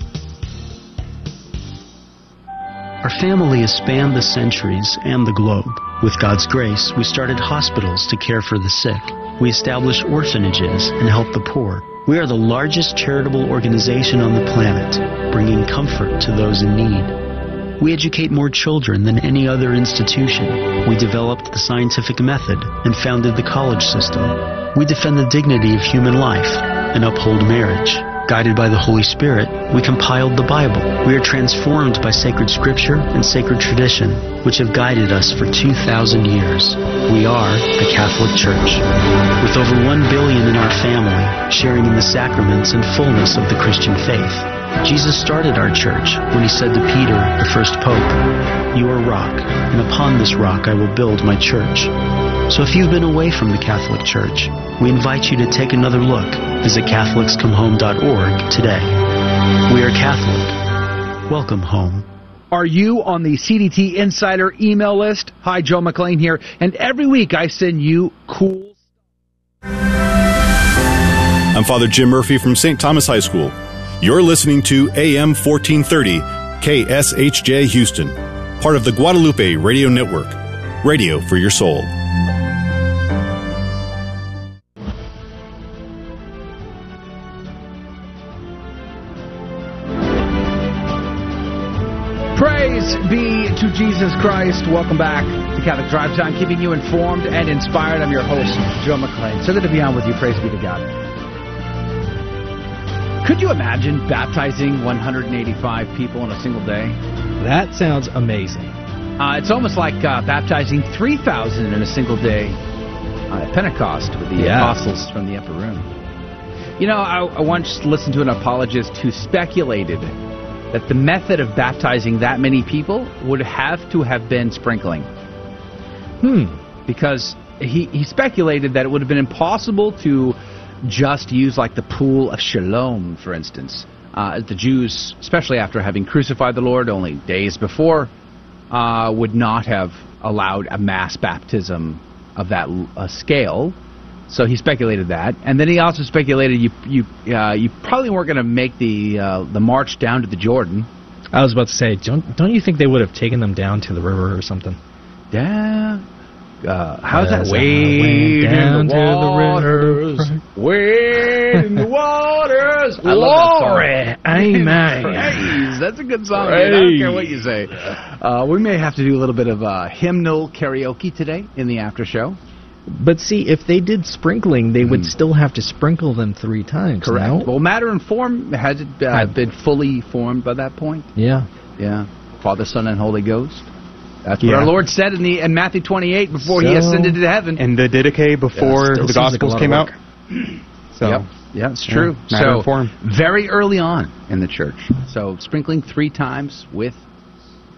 Our family has spanned the centuries and the globe. With God's grace, we started hospitals to care for the sick. We established orphanages and helped the poor. We are the largest charitable organization on the planet, bringing comfort to those in need. We educate more children than any other institution. We developed the scientific method and founded the college system. We defend the dignity of human life and uphold marriage. Guided by the Holy Spirit, we compiled the Bible. We are transformed by sacred scripture and sacred tradition, which have guided us for 2,000 years. We are the Catholic Church. With over 1 billion in our family, sharing in the sacraments and fullness of the Christian faith. Jesus started our church when he said to Peter, the first pope, You are rock, and upon this rock I will build my church. So if you've been away from the Catholic Church, we invite you to take another look. Visit CatholicsComeHome.org today. We are Catholic. Welcome home. Are you on the CDT Insider email list? Hi, Joe McClane here, and every week I send you cool. stuff. I'm Father Jim Murphy from St. Thomas High School. You're listening to AM 1430 KSHJ Houston, part of the Guadalupe Radio Network. Radio for your soul. Praise be to Jesus Christ. Welcome back to Catholic Drive Time, keeping you informed and inspired. I'm your host, Joe McClane. So good to be on with you. Praise be to God. Could you imagine baptizing 185 people in a single day? That sounds amazing. Uh, it's almost like uh, baptizing 3,000 in a single day uh, at Pentecost with the Yeah. apostles from the upper room. You know, I, I once listened to an apologist who speculated that the method of baptizing that many people would have to have been sprinkling. Hmm. Because he, he speculated that it would have been impossible to just use like the pool of Siloam, for instance. Uh, the Jews, especially after having crucified the Lord only days before, uh, would not have allowed a mass baptism of that uh, scale. So he speculated that, and then he also speculated you you uh, you probably weren't going to make the uh, the march down to the Jordan. I was about to say, don't don't you think they would have taken them down to the river or something? Yeah. Uh, how's that? Wade down the to the waters. Wade in the waters. I love that song. Glory. Amen. Praise. That's a good song. I don't care what you say. Uh, we may have to do a little bit of uh, hymnal karaoke today in the after show. But see, if they did sprinkling, they would still have to sprinkle them three times. Hmm. Correct. no? Well, matter and form has it uh, been fully formed by that point? Yeah. Yeah. Father, Son, and Holy Ghost. That's what Yeah. our Lord said in the in Matthew 28 before he ascended to heaven. And the Didache before still the seems like Gospels came out. So Yep. Yeah, it's true. Yeah, so very early on in the church. So sprinkling three times with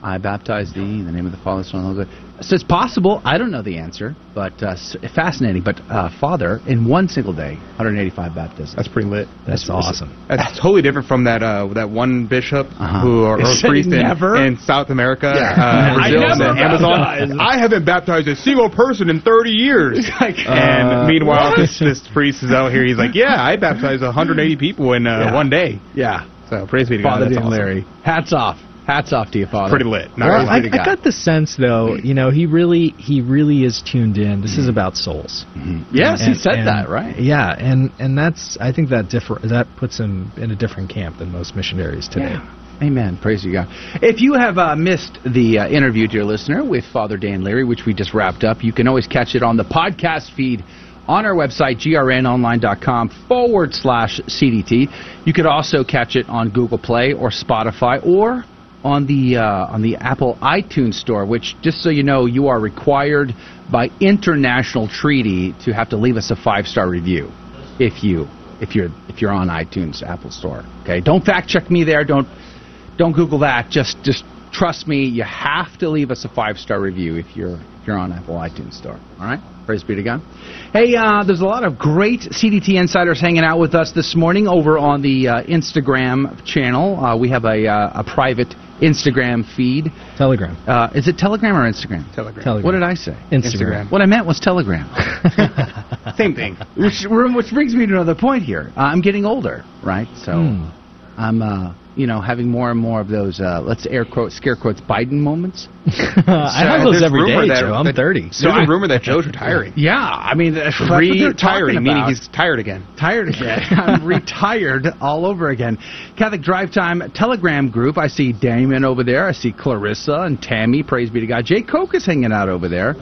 I baptize thee in the name of the Father, Son, and Holy Ghost. So it's possible. I don't know the answer, but uh, fascinating. But uh, Father, in one single day, 185 baptisms. That's pretty lit. That's awesome. That's totally different from that uh, that one bishop Uh-huh. who or, or priest in, in South America, Yeah. uh, I Brazil, never and Amazon. I haven't baptized a single person in 30 years. and Uh, meanwhile, this, this priest is out here. He's like, "Yeah, I baptized 180 people in uh, Yeah. one day." Yeah. So praise be to God. Father That's Dan awesome. Leary. Hats off. Hats off to you, Father. Pretty lit. Not Well, I. I got the sense though, you know, he really he really is tuned in. This is about souls. Yes, he said and- that, right? Yeah, and and that's I think that differ that puts him in a different camp than most missionaries today. Amen. Praise you, God. If you have uh, missed the uh, interview, dear listener, with Father Dan Leary, which we just wrapped up, you can always catch it on the podcast feed on our website, grnonline.com forward slash CDT. You could also catch it on Google Play or Spotify or on the uh, on the Apple iTunes Store, which, just so you know, you are required by international treaty to have to leave us a five star review if you if you're if you're on iTunes Apple Store. Okay, don't fact check me there. Don't don't Google that. Just just trust me. You have to leave us a five star review if you're you're on Apple iTunes Store. All right. Praise be to God. Hey, uh, there's a lot of great CDT insiders hanging out with us this morning over on the uh, Instagram channel. Uh, we have a uh, a private Instagram feed. Telegram. Uh, is it Telegram or Instagram? Telegram. Telegram. What did I say? Instagram. What I meant was Telegram. Same thing. which, which brings me to another point here. Uh, I'm getting older, right? So Hmm. I'm, uh, you know, having more and more of those, uh, let's air quote, scare quotes, Biden moments. I have those there's every rumor day, that- Joe. I'm that- 30. There's a rumor that Joe's retiring. Yeah, I mean, that's what they're talking Retiring, meaning he's tired again. tired again. I'm retired all over again. Catholic Drive Time Telegram group. I see Damon over there. I see Clarissa and Tammy. Praise be to God. Jay Koch is hanging out over there.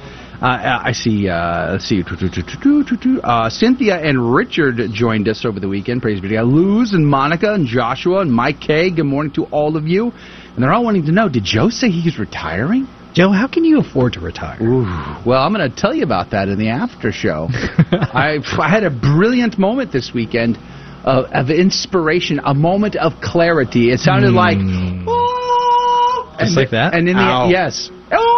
Uh, I see. Uh, let's see. Uh, Cynthia and Richard joined us over the weekend. Praise be to God. Luz and Monica and Joshua and Mike K. Good morning to all of you. And they're all wanting to know: Did Joe say he's retiring? Joe, how can you afford to retire? Ooh. Well, I'm going to tell you about that in the after show. I, I had a brilliant moment this weekend of, of inspiration, a moment of clarity. It sounded Mm. like, Just and like that? And in Ow. the yes, oh,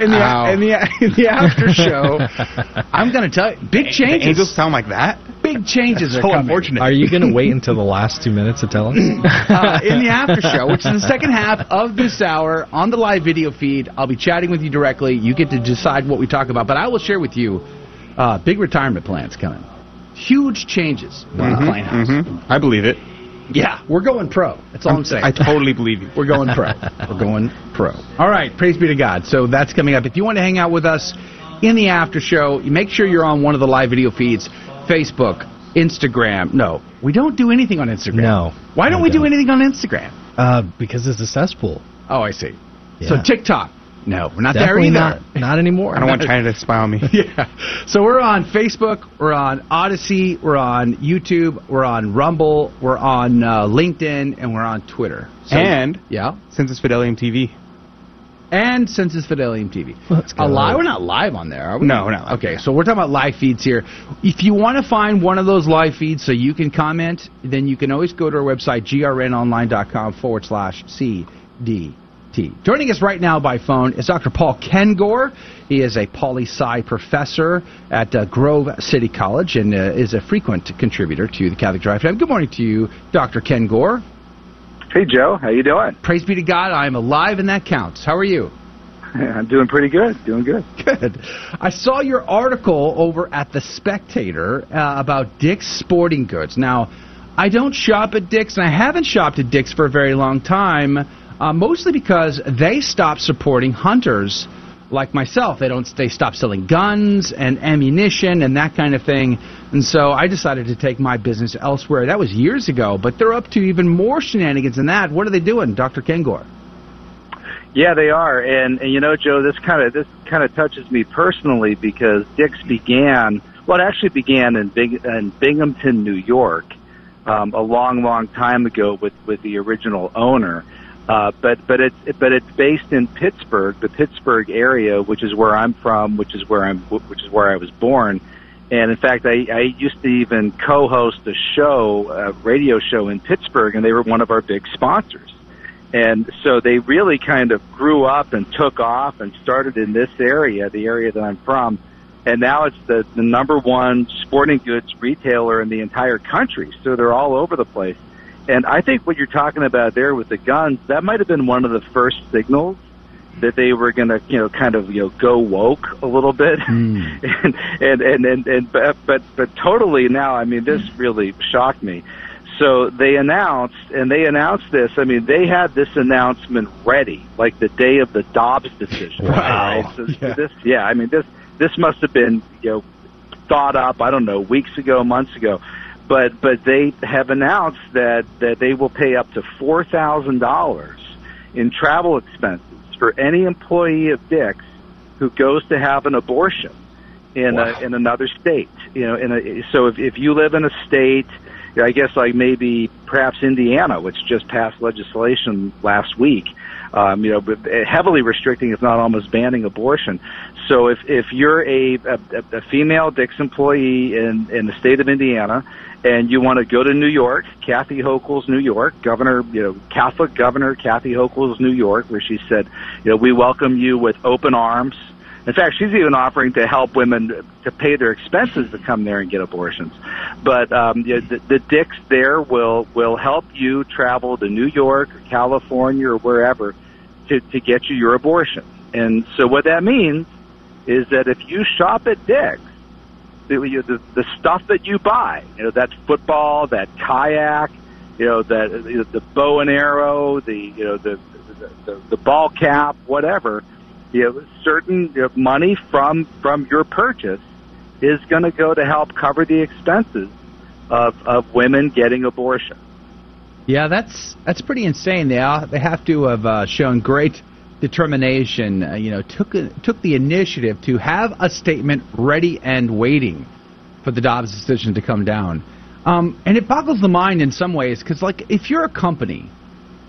in the Ow. in the in the after show, I'm going to tell you, big changes. The angels sound like that? Big changes are So coming. unfortunate. Are you going to wait until the last two minutes to tell us? uh, in the after show, which is the second half of this hour on the live video feed. I'll be chatting with you directly. You get to decide what we talk about, but I will share with you uh, big retirement plans coming. Huge changes on the Mhm, Plain House. mhm. I believe it. Yeah, we're going pro. That's all I'm, saying. I totally believe you. We're going pro. We're going pro. All right, praise be to God. So that's coming up. If you want to hang out with us in the after show, make sure you're on one of the live video feeds Facebook, Instagram. No, we don't do anything on Instagram. No. Why don't No, we do don't. anything on Instagram? Uh, because it's a cesspool. Oh, I see. So TikTok. No, we're not Definitely there either. not. Not anymore. I don't want China to spy on me. yeah. So we're on Facebook, we're on Odysee, we're on YouTube, we're on Rumble, we're on uh, LinkedIn, and we're on Twitter. So- and yeah, Sensus Fidelium TV. and Sensus Fidelium TV. Let's go. A live? We're not live on there, are we? No, we're not live. Okay, so we're talking about live feeds here. If you want to find one of those live feeds so you can comment, then you can always go to our website, grnonline.com forward slash Joining us right now by phone is Dr. Paul Kengor. He is a poli sci professor at uh, Grove City College and uh, is a frequent contributor to the Catholic Drive Time. Good morning to you, Dr. Kengor. Hey Joe, how you doing? Praise be to God, I am alive and that counts. How are you? I'm doing pretty good. Doing good. Good. I saw your article over at The Spectator uh, about Dick's Sporting Goods. Now, I don't shop at Dick's, and I haven't shopped at Dick's for a very long time, uh, mostly because they stopped supporting hunters like myself. They don't. They stopped selling guns and ammunition and that kind of thing. And so I decided to take my business elsewhere. That was years ago, but they're up to even more shenanigans than that. What are they doing, Dr. Kengor? Yeah, they are, and, and you know, Joe, this kind of this kind of touches me personally because Dick's began. Well, it actually began in Bing, in Binghamton, New York, um, a long, long time ago with with the original owner. Uh, but but it's but it's based in Pittsburgh, the Pittsburgh area, which is where I'm from, which is where I'm which is where I was born. And in fact, I, I used to even co-host a show, a radio show in Pittsburgh, and they were one of our big sponsors. And so they really kind of grew up and took off and started in this area, the area that I'm from. And now it's the, the number one sporting goods retailer in the entire country. So they're all over the place. And I think what you're talking about there with the guns, that might have been one of the first signals that they were going to, you know, kind of, you know, go woke a little bit. Hmm. and, and, and, and, and, but, but, but totally now, I mean, this really shocked me. So they announced, and they announced this. I mean, they had this announcement ready, like the day of the Dobbs decision. Wow. Right? So yeah. this, yeah, I mean, this this must have been, you know, thought up. I don't know, weeks ago, months ago, but but they have announced that that they will pay up to four thousand dollars in travel expenses for any employee of Dick's who goes to have an abortion in Wow. a, in another state. You know, in a, so if if you live in a state I guess like maybe perhaps Indiana, which just passed legislation last week, um, you know, heavily restricting, if not almost banning abortion. So if if you're a a, a female Dick's employee in in the state of Indiana, and you want to go to New York, Kathy Hochul's New York, Governor, you know, Catholic Governor Kathy Hochul's New York, where she said, you know, we welcome you with open arms. In fact, she's even offering to help women to pay their expenses to come there and get abortions. But um, the, the Dicks there will will help you travel to New York or California or wherever to to get you your abortion. And so what that means is that if you shop at Dick's, the, the the stuff that you buy, you know, that football, that kayak, you know, that the bow and arrow, the you know the the, the, the ball cap, whatever, you know, certain money from from your purchase is going to go to help cover the expenses of of women getting abortion. Yeah, that's that's pretty insane. They all, they have to have uh, shown great determination, uh, you know, took took the initiative to have a statement ready and waiting for the Dobbs decision to come down. Um, and it boggles the mind in some ways because, like, if you're a company,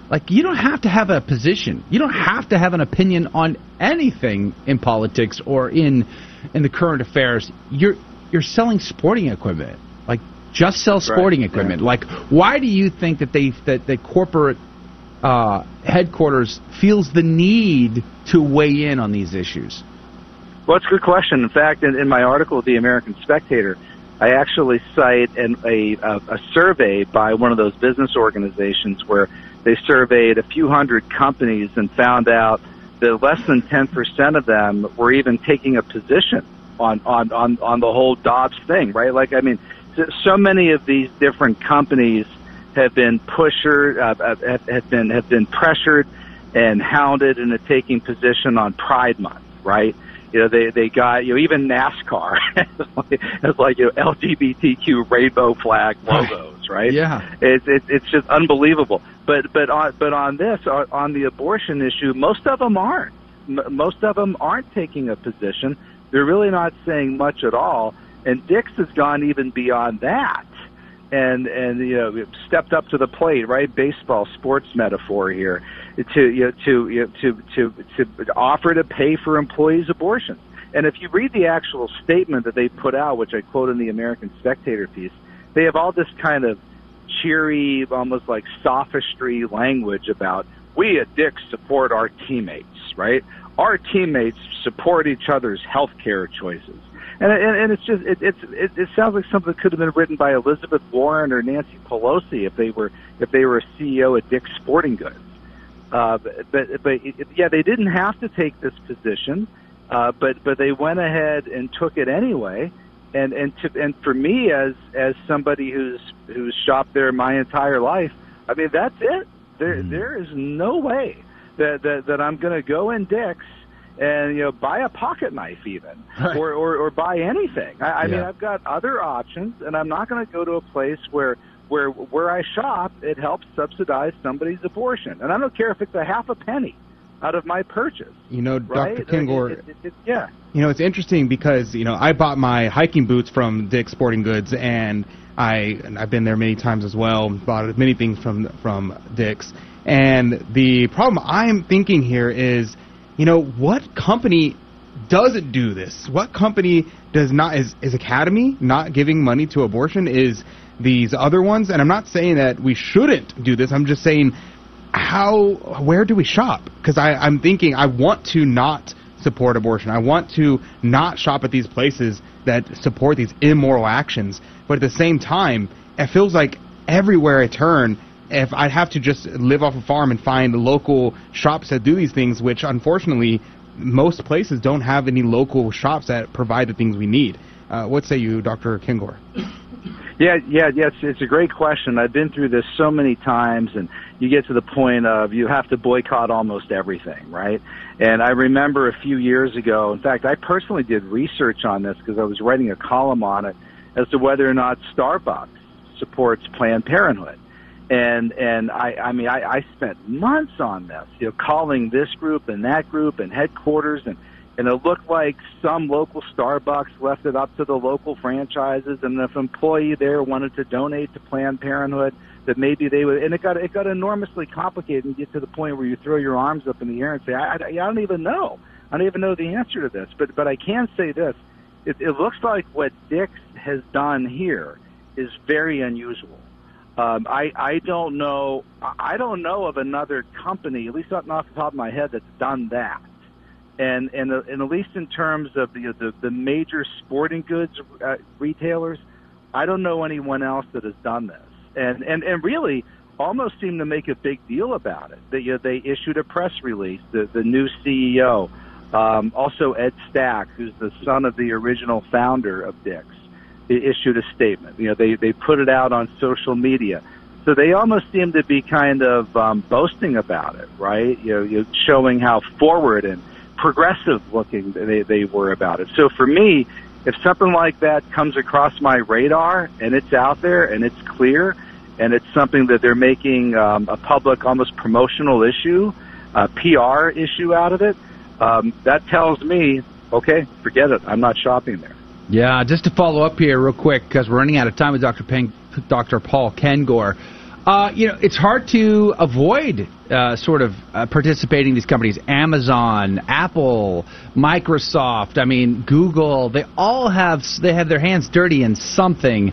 like, you don't have to have a position, you don't have to have an opinion on anything in politics or in in the current affairs. You're you're selling sporting equipment, like just sell sporting Right, equipment. yeah. Like, why do you think that they that the corporate uh, headquarters feels the need to weigh in on these issues? Well, it's a good question. In fact, in, in my article with the American Spectator, I actually cite an, a, a, a survey by one of those business organizations where they surveyed a few hundred companies and found out that less than 10% of them were even taking a position on, on, on, on the whole Dobbs thing, right? Like, I mean, so, many of these different companies have been pusher, uh, uh, have, have been, have been pressured and hounded into taking position on Pride Month, right? You know, they they got you know even NASCAR has like you know LGBTQ rainbow flag logos, right? Yeah. It's it's it's just unbelievable. But but on but on this on on the abortion issue, most of them aren't. Most of them aren't taking a position. They're really not saying much at all. And Dick's has gone even beyond that and and you know stepped up to the plate, right? Baseball, sports metaphor here, to you know, to you know, to to to offer to pay for employees' abortions. And if you read the actual statement that they put out, which I quote in the American Spectator piece, they have all this kind of cheery, almost like sophistry language about we at Dick support our teammates, right? Our teammates support each other's health care choices. And, and, and it's just it, it's it, it sounds like something that could have been written by Elizabeth Warren or Nancy Pelosi if they were if they were a CEO at Dick's Sporting Goods. Uh, but but, but yeah, they didn't have to take this position, uh, but but they went ahead and took it anyway. And and to, and for me as as somebody who's who's shopped there my entire life, I mean that's it. There mm. there is no way that that, that I'm going to go in Dick's and you know buy a pocket knife even or, or or buy anything. I, I mean I've got other options, and I'm not going to go to a place where where where I shop it helps subsidize somebody's abortion, and I don't care if it's a half a penny out of my purchase. You know, Right? Dr. Kengor, It- it- yeah. You know, it's interesting because you know I bought my hiking boots from Dick's Sporting Goods, and I and I've been there many times as well. Bought many things from from Dick's, and the problem I'm thinking here is, you know, what company doesn't do this? What company does not is is Academy not giving money to abortion? Is these other ones? And I'm not saying that we shouldn't do this. I'm just saying how where do we shop? Because i'm thinking i want to not support abortion. I want to not shop at these places that support these immoral actions. But at the same time it feels like everywhere i turn if i'd have to just live off a farm and find local shops that do these things which unfortunately most places don't have any local shops that provide the things we need. Uh, what say you dr kengor Yeah, yeah. It's, it's a great question. I've been through this so many times, and you get to the point of you have to boycott almost everything, right? And I remember a few years ago. In fact, I personally did research on this because I was writing a column on it as to whether or not Starbucks supports Planned Parenthood. And and I I mean I, I spent months on this, you know, calling this group and that group and headquarters and and it looked like some local Starbucks left it up to the local franchises, and if an employee there wanted to donate to Planned Parenthood, that maybe they would. And it got it got enormously complicated, and get to the point where you throw your arms up in the air and say, I, I, I don't even know. I don't even know the answer to this. But but I can say this: it, it looks like what Dick's has done here is very unusual. Um, I I don't know I don't know of another company, at least not off the top of my head, that's done that and and, and at least in terms of the the, the major sporting goods uh, retailers, I don't know anyone else that has done this. And and and really almost seem to make a big deal about it. They you know, they issued a press release. The the new CEO, um, also Ed Stack, who's the son of the original founder of Dick's, issued a statement. You know they they put it out on social media. So they almost seem to be kind of um, boasting about it, right? You know, you showing how forward and progressive looking they, they were about it. So for me, if something like that comes across my radar and it's out there and it's clear and it's something that they're making um, a public, almost promotional issue, uh, PR issue out of it, um, that tells me, okay, forget it. I'm not shopping there. Yeah, just to follow up here real quick because we're running out of time with Dr. Peng, Dr. Paul Kengor. Uh, you know, it's hard to avoid uh, sort of uh, participating in these companies. Amazon, Apple, Microsoft. I mean, Google. They all have they have their hands dirty in something.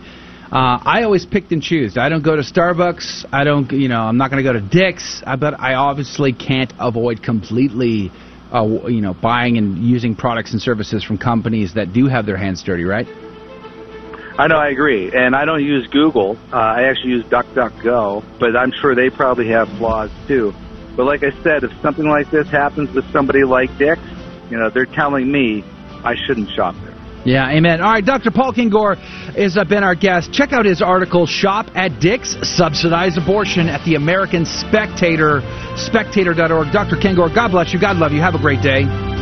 Uh, I always picked and choose. I don't go to Starbucks. I don't, you know, I'm not going to go to Dick's. I, but I obviously can't avoid completely, uh, you know, buying and using products and services from companies that do have their hands dirty, right? I know, I agree. And I don't use Google. Uh, I actually use DuckDuckGo, but I'm sure they probably have flaws too. But like I said, if something like this happens with somebody like Dick's, you know, they're telling me I shouldn't shop there. Yeah, amen. All right, Dr. Paul Kengor has uh, been our guest. Check out his article, Shop at Dick's, Subsidized Abortion at the American Spectator, spectator.org. Dr. Kengor, God bless you. God love you. Have a great day.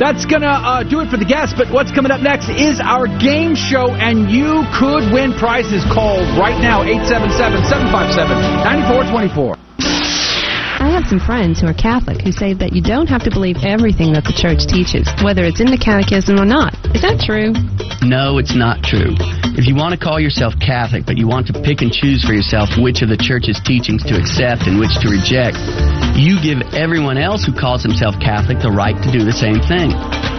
That's going to uh, do it for the guests, but what's coming up next is our game show, and you could win prizes. Call right now, 877 757 9424. I have some friends who are Catholic who say that you don't have to believe everything that the church teaches, whether it's in the catechism or not. Is that true? No, it's not true. If you want to call yourself Catholic, but you want to pick and choose for yourself which of the church's teachings to accept and which to reject, you give everyone else who calls himself Catholic the right to do the same thing.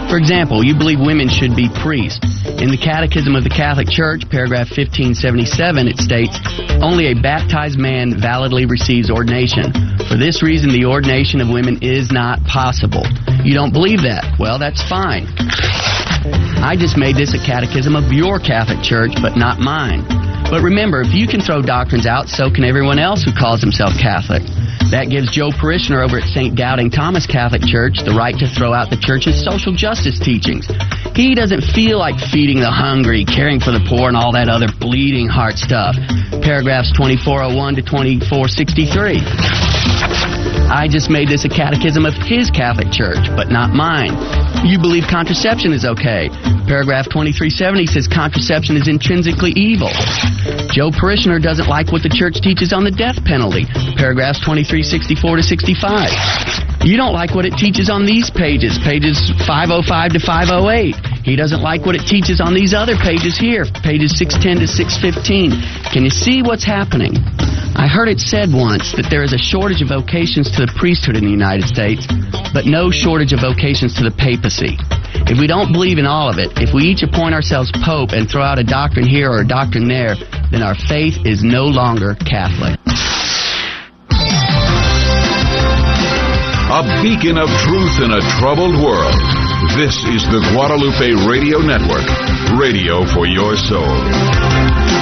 For example, you believe women should be priests. In the Catechism of the Catholic Church, paragraph 1577, it states, Only a baptized man validly receives ordination. For this reason, the ordination of women is not possible. You don't believe that? Well, that's fine. I just made this a catechism of your Catholic Church, but not mine. But remember, if you can throw doctrines out, so can everyone else who calls himself Catholic. That gives Joe Parishioner over at St. Doubting Thomas Catholic Church the right to throw out the church's social justice teachings. He doesn't feel like feeding the hungry, caring for the poor, and all that other bleeding heart stuff. Paragraphs 2401 to 2463. I just made this a catechism of his Catholic Church, but not mine. You believe contraception is okay. Paragraph 2370 says contraception is intrinsically evil. Joe Parishioner doesn't like what the church teaches on the death penalty. Paragraphs 2364 to 65. You don't like what it teaches on these pages, pages 505 to 508. He doesn't like what it teaches on these other pages here, pages 610 to 615. Can you see what's happening? I heard it said once that there is a shortage of vocations to the priesthood in the United States, but no shortage of vocations to the papacy. If we don't believe in all of it, if we each appoint ourselves pope and throw out a doctrine here or a doctrine there, then our faith is no longer Catholic. A beacon of truth in a troubled world. This is the Guadalupe Radio Network, radio for your soul.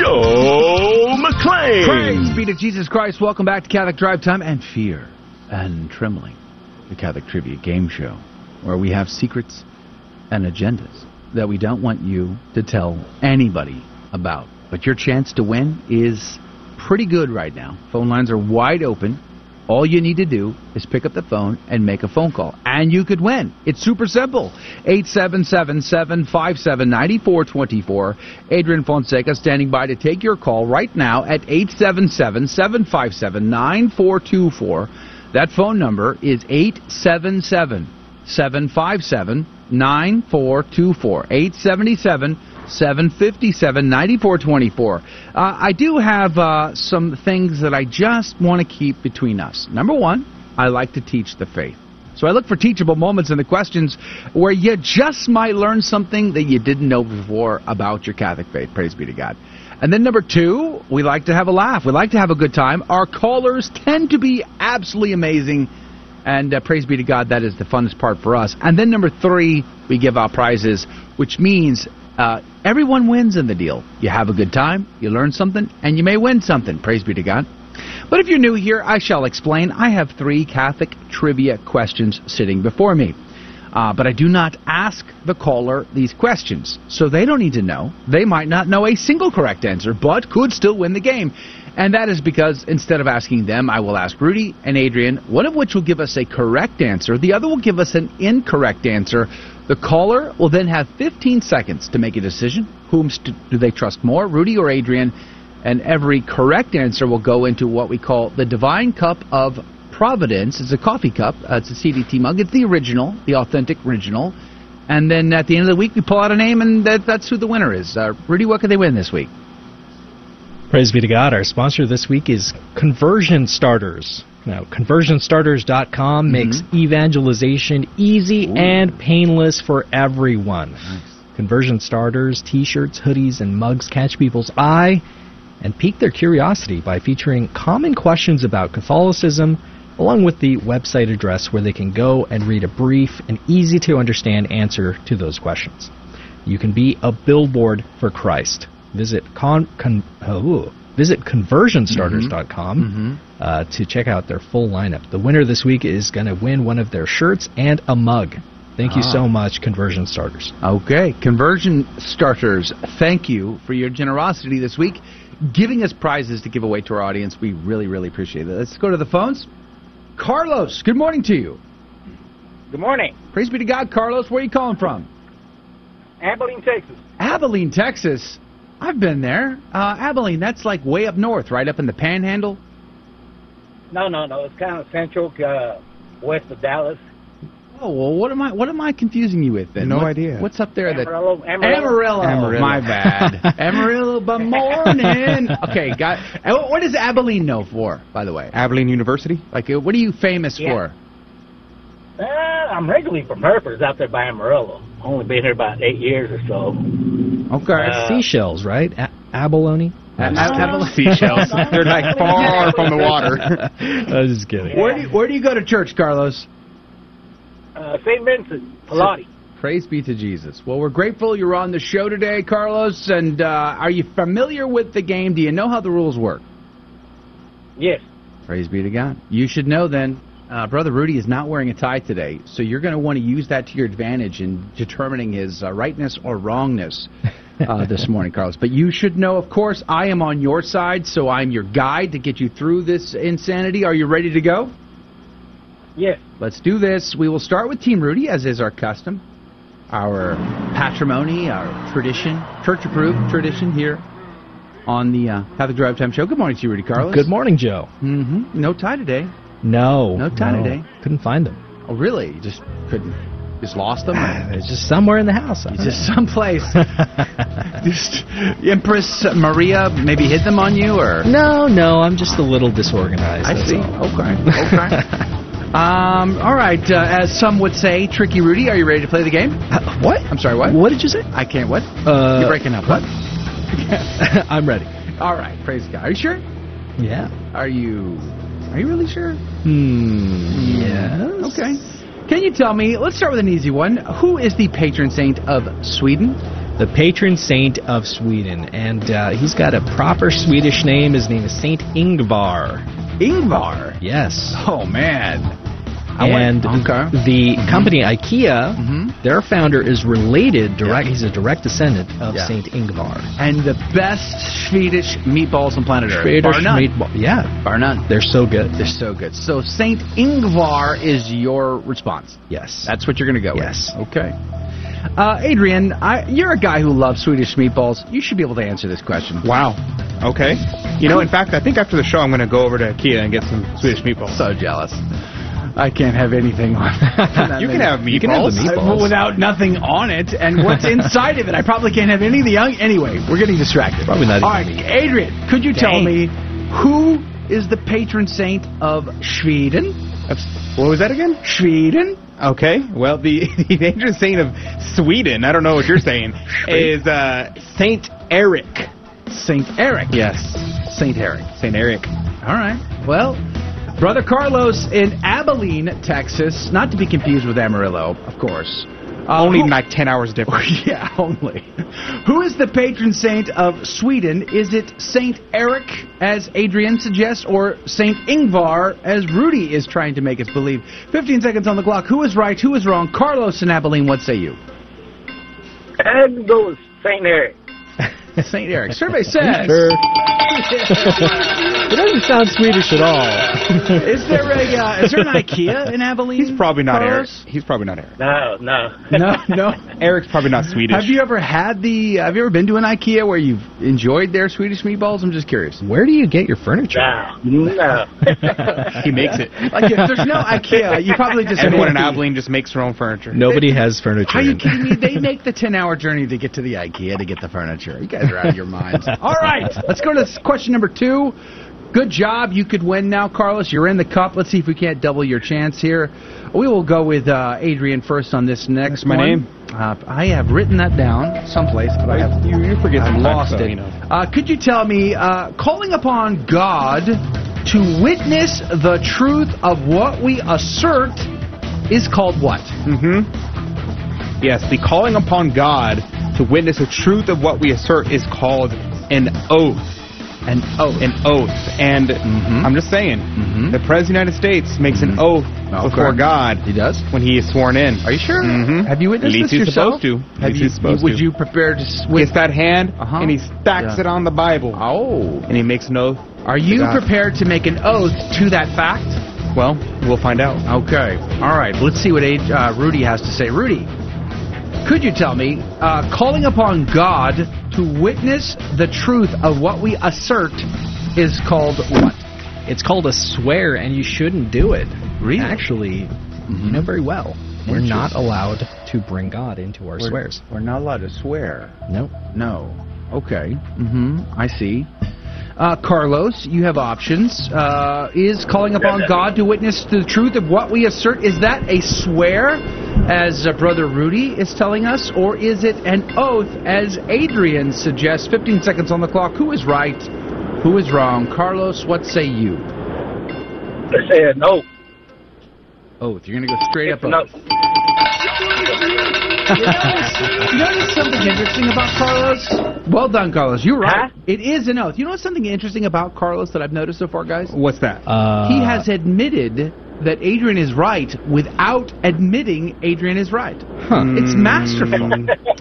Joe McClane. Praise be to Jesus Christ. Welcome back to Catholic Drive Time and Fear and Trembling, the Catholic Trivia Game Show, where we have secrets and agendas that we don't want you to tell anybody about. But your chance to win is pretty good right now. Phone lines are wide open. All you need to do is pick up the phone and make a phone call, and you could win. It's super simple. 877-757-9424. Adrian Fonseca standing by to take your call right now at 877-757-9424. That phone number is 877 757 9424. 877 757 9424. Uh, I do have uh, some things that I just want to keep between us. Number one, I like to teach the faith. So I look for teachable moments in the questions where you just might learn something that you didn't know before about your Catholic faith. Praise be to God. And then number two, we like to have a laugh. We like to have a good time. Our callers tend to be absolutely amazing. And uh, praise be to God, that is the funnest part for us. And then number three, we give out prizes, which means uh, everyone wins in the deal. You have a good time, you learn something, and you may win something. Praise be to God. But if you're new here, I shall explain. I have three Catholic trivia questions sitting before me. Uh, but I do not ask the caller these questions, so they don't need to know. They might not know a single correct answer, but could still win the game. And that is because instead of asking them, I will ask Rudy and Adrian, one of which will give us a correct answer, the other will give us an incorrect answer. The caller will then have 15 seconds to make a decision. Whom do they trust more, Rudy or Adrian? And every correct answer will go into what we call the Divine Cup of Providence. It's a coffee cup. Uh, it's a CDT mug. It's the original, the authentic original. And then at the end of the week, we pull out a name, and that, that's who the winner is. Uh, Rudy, what could they win this week? Praise be to God. Our sponsor this week is Conversion Starters. Now, conversionstarters.com Mm-hmm. makes evangelization easy and painless for everyone. Conversion starters, t-shirts, hoodies, and mugs catch people's eye and pique their curiosity by featuring common questions about Catholicism along with the website address where they can go and read a brief and easy to understand answer to those questions. You can be a billboard for Christ. Visit con, con oh, visit conversionstarters.com uh, to check out their full lineup. The winner this week is going to win one of their shirts and a mug. Thank you Ah. so much, Conversion Starters. Okay, conversion starters. Thank you for your generosity this week, giving us prizes to give away to our audience. We really, really appreciate it. Let's go to the phones. Carlos, good morning to you. Good morning. Praise be to God, Carlos. Where are you calling from? Abilene, Texas. Abilene, Texas. I've been there. Uh, Abilene, that's like way up north, right up in the Panhandle. No, no, no. It's kind of central, uh, west of Dallas. Oh well, what am I? What am I confusing you with then? No What- idea. What's up there? that Amarillo. Amarillo. Amarillo. Amarillo. My bad. Amarillo by morning. Okay, got. what- What is Abilene known for, by the way? Abilene University. Like, uh, what are you famous Yeah. for? Uh, I'm regularly from Hereford's out there by Amarillo. Only been here about eight years or so. Okay. Uh, Seashells, right? A- abalone? A- A- Seashells. They're like far from the water. I was just kidding. Where do you, Where do you go to church, Carlos? Uh, St. Vincent, Pallotti. Praise be to Jesus. Well, we're grateful you're on the show today, Carlos. And uh, are you familiar with the game? Do you know how the rules work? Yes. Praise be to God. You should know then, uh, Brother Rudy is not wearing a tie today, so you're going to want to use that to your advantage in determining his uh, rightness or wrongness uh, this morning, Carlos. But you should know, of course, I am on your side, so I'm your guide to get you through this insanity. Are you ready to go? Yes. Let's do this. We will start with Team Rudy, as is our custom, our patrimony, our tradition, church approved tradition here on the uh, Catholic Drive Time Show. Good morning to you, Rudy Carlos. Good morning, Joe. Mm-hmm. No tie today. No. No tie today. Couldn't find them. Oh, really? You just couldn't. Just lost them? It's just somewhere in the house. It's just someplace. just Empress Maria maybe hid them on you, or No, no, I'm just a little disorganized. I see. all. Okay. Okay. um. All right. Uh, as some would say, Tricky Rudy, are you ready to play the game? Uh, what? I'm sorry. What? What did you say? I can't. What? Uh, You're breaking up. What? I'm ready. All right. Praise God. Are you sure? Yeah. Are you? Are you really sure? Hmm. Yes. Okay. Can you tell me? Let's start with an easy one. Who is the patron saint of Sweden? The patron saint of Sweden, and uh, he's got a proper Swedish name. His name is Saint Ingvar. Ingvar. Yes. Oh man. I and went- okay. the company IKEA, Mhm. their founder is related direct. He's a direct descendant of Yeah. Saint Ingvar. And the best Swedish meatballs on planet Earth. Swedish Bar none. meatball. Yeah, Bar none. they're so good. They're so good. So Saint Ingvar is your response. Yes. That's what you're going to go Yes. with. Okay. Uh, Adrian, I, you're a guy who loves Swedish meatballs. You should be able to answer this question. Wow. Okay. You know, in fact, I think after the show, I'm going to go over to IKEA and get some Swedish meatballs. So jealous. I can't have anything on that. You can have You can have the meatballs. meatballs. Without nothing on it, and what's inside of it. I probably can't have any of the young. Anyway, we're getting distracted. Probably not All right, Adrian, could you tell me who is the patron saint of Sweden? What was that again? Sweden. Okay. Well, the, the patron saint of Sweden, I don't know what you're saying, is uh, Saint Eric. Saint Eric. Yes. Saint Eric. Saint Eric. All right. Well, Brother Carlos in Abilene, Texas, not to be confused with Amarillo, of course. Uh, Only who- like 10 hours difference. yeah, only. Who is the patron saint of Sweden? Is it Saint Eric, as Adrian suggests, or Saint Ingvar, as Rudy is trying to make us believe? 15 seconds on the clock. Who is right? Who is wrong? Carlos and Abilene, what say you? I'd go St. Eric. Saint Eric. Survey says. Sure. it doesn't sound Swedish at all. is there a uh, is there an IKEA in Abilene? He's probably not Eric. He's probably not Eric. No, no. No, no. Eric's probably not Swedish. Have you ever had the? Have you ever been to an IKEA where you've enjoyed their Swedish meatballs? I'm just curious. Where do you get your furniture? No, no. he makes it. Like if there's no IKEA, you probably just Everyone in Abilene just makes their own furniture. Nobody has furniture. Are you kidding me? They make the 10 hour journey to get to the IKEA to get the furniture. You guys are out of your minds. All right, let's go to question number two. Good job. You could win now, Carlos. You're in the cup. Let's see if we can't double your chance here. We will go with uh, Adrian first on this next That's my one. name? Uh, I have written that down someplace, but I have You, you forget I've lost so, it. you know. Uh, could you tell me, uh, calling upon God to witness the truth of what we assert is called what? Mm-hmm. Yes, the calling upon God to witness the truth of what we assert is called an oath. An oath. An oath. And I'm just saying, the President of the United States makes an oath before God. He does? When he is sworn in. Are you sure? Mm-hmm. Have you witnessed At least this he's yourself? supposed to. Have At least you, he's supposed would to. you prepare to Gets switch? that hand, Uh-huh. and he stacks Yeah. it on the Bible. Oh. And he makes an oath. Are you prepared to make an oath to that fact? Well, we'll find out. Okay. All right. Let's see what age, uh, Rudy has to say. Rudy, could you tell me, uh, calling upon God to witness the truth of what we assert is called what? It's called a swear, and you shouldn't do it. Really? Actually, you know very well. We're not allowed to bring God into our We're- swears. We're not allowed to swear. Nope. No. Okay. Mm-hmm. I see. Uh, Carlos, you have options. Uh, is calling upon God to witness to the truth of what we assert, is that a swear, as uh, Brother Rudy is telling us, or is it an oath, as Adrian suggests? 15 seconds on the clock. Who is right? Who is wrong? Carlos, what say you? I said no. Oath. You're going to go straight up No. oath. You notice something interesting about Carlos? Well done, Carlos. You're right. It is an oath. You know what's something interesting about Carlos that I've noticed so far, guys? What's that? Uh, he has admitted that Adrian is right without admitting Adrian is right. Huh. It's masterful.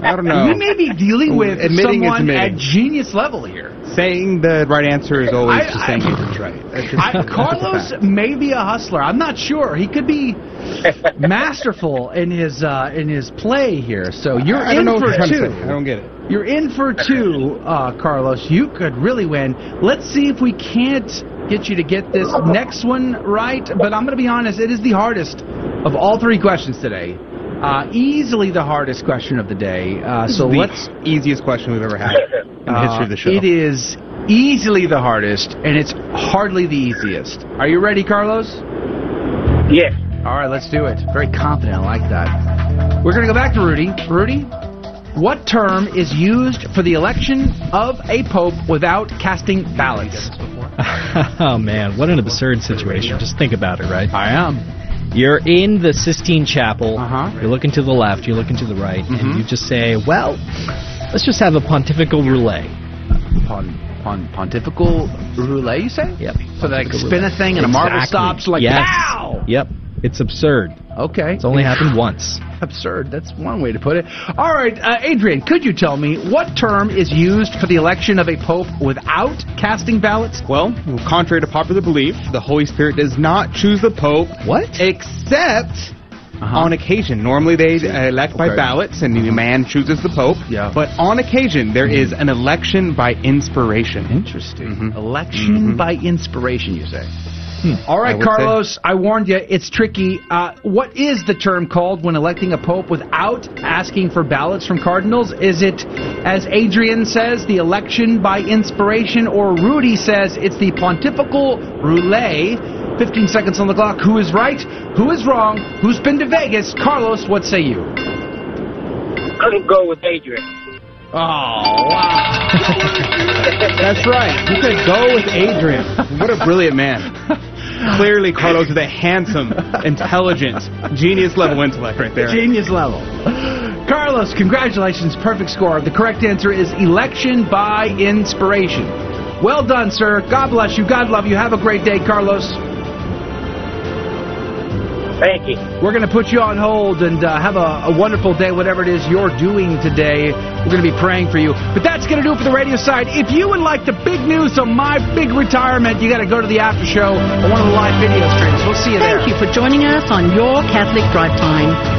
I don't know. We may be dealing with Admitting someone admitting. at genius level here. Saying the right answer is always I- just I- saying Adrian's right. Just- I, a Carlos may be a hustler. I'm not sure. He could be masterful in his uh, in his play here. So you're I in don't know what for you're trying to two. say. I don't get it. You're in for two, uh, Carlos. You could really win. Let's see if we can't get you to get this next one right. But I'm going to be honest, it is the hardest of all three questions today. Uh, easily the hardest question of the day. Uh, so is the let's. easiest question we've ever had in the history of the show. Uh, It is easily the hardest, and it's hardly the easiest. Are you ready, Carlos? Yes. All right, let's do it. Very confident. I like that. We're going to go back to Rudy. Rudy, what term is used for the election of a pope without casting ballots? oh man, what an absurd situation. Just think about it, right? I am. You're in the Sistine Chapel. Uh-huh. You're looking to the left. You're looking to the right, Mhm. and you just say, "Well, let's just have a pontifical roulette." Pon, pon, pontifical roulette, you say? Yep. So they spin a thing and a marble stops like yes. pow. Yep. It's absurd. Okay. It's only happened once. Absurd. That's one way to put it. All right, uh, Adrian, could you tell me what term is used for the election of a pope without casting ballots? Well, contrary to popular belief, the Holy Spirit does not choose the Pope. What? Except on occasion. Normally they uh, elect by Okay. ballots and the man chooses the Pope. Yeah. But on occasion, there is an election by inspiration. Interesting. Election by inspiration, you say? All I right, would Carlos, I warned you, it's tricky. Uh, what is the term called when electing a pope without asking for ballots from cardinals? Is it, as Adrian says, the election by inspiration, or Rudy says it's the pontifical roulette? 15 seconds on the clock. Who is right? Who is wrong? Who's been to Vegas? Carlos, what say you? I'm gonna go with Adrian. Oh, wow. That's right. You said go with Adrian. What a brilliant man. Clearly, Carlos is a handsome, intelligent, genius level intellect right there. Genius level. Carlos, congratulations. Perfect score. The correct answer is election by inspiration. Well done, sir. God bless you. God love you. Have a great day, Carlos. Thank you. We're going to put you on hold and uh, have a, a wonderful day, whatever it is you're doing today. We're going to be praying for you. But that's going to do it for the radio side. If you would like the big news on my big retirement, you got to go to the after show or one of the live video streams. We'll see you there. Thank you for joining us on Your Catholic Drive Time,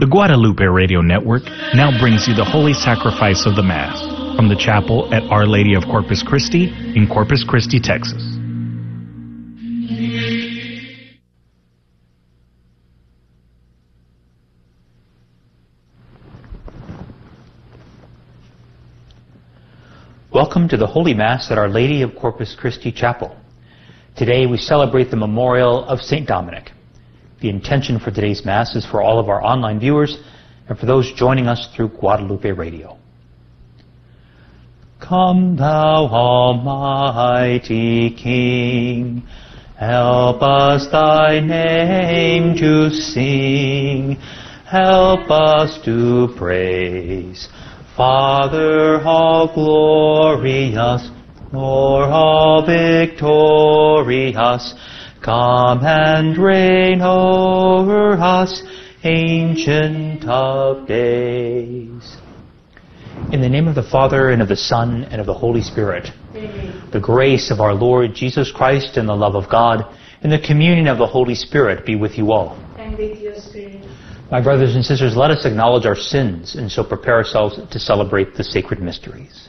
The Guadalupe Radio Network now brings you the Holy Sacrifice of the Mass from the chapel at Our Lady of Corpus Christi in Corpus Christi, Texas. Welcome to the Holy Mass at Our Lady of Corpus Christi Chapel. Today we celebrate the memorial of St. Dominic. The intention for today's Mass is for all of our online viewers and for those joining us through Guadalupe Radio. Come thou almighty King, help us thy name to sing, help us to praise. Father all glorious, Lord all victorious, come and reign over us, Ancient of Days. In the name of the Father, and of the Son, and of the Holy Spirit, the grace of our Lord Jesus Christ, and the love of God, and the communion of the Holy Spirit be with you all. And with your spirit. My brothers and sisters, let us acknowledge our sins and so prepare ourselves to celebrate the sacred mysteries.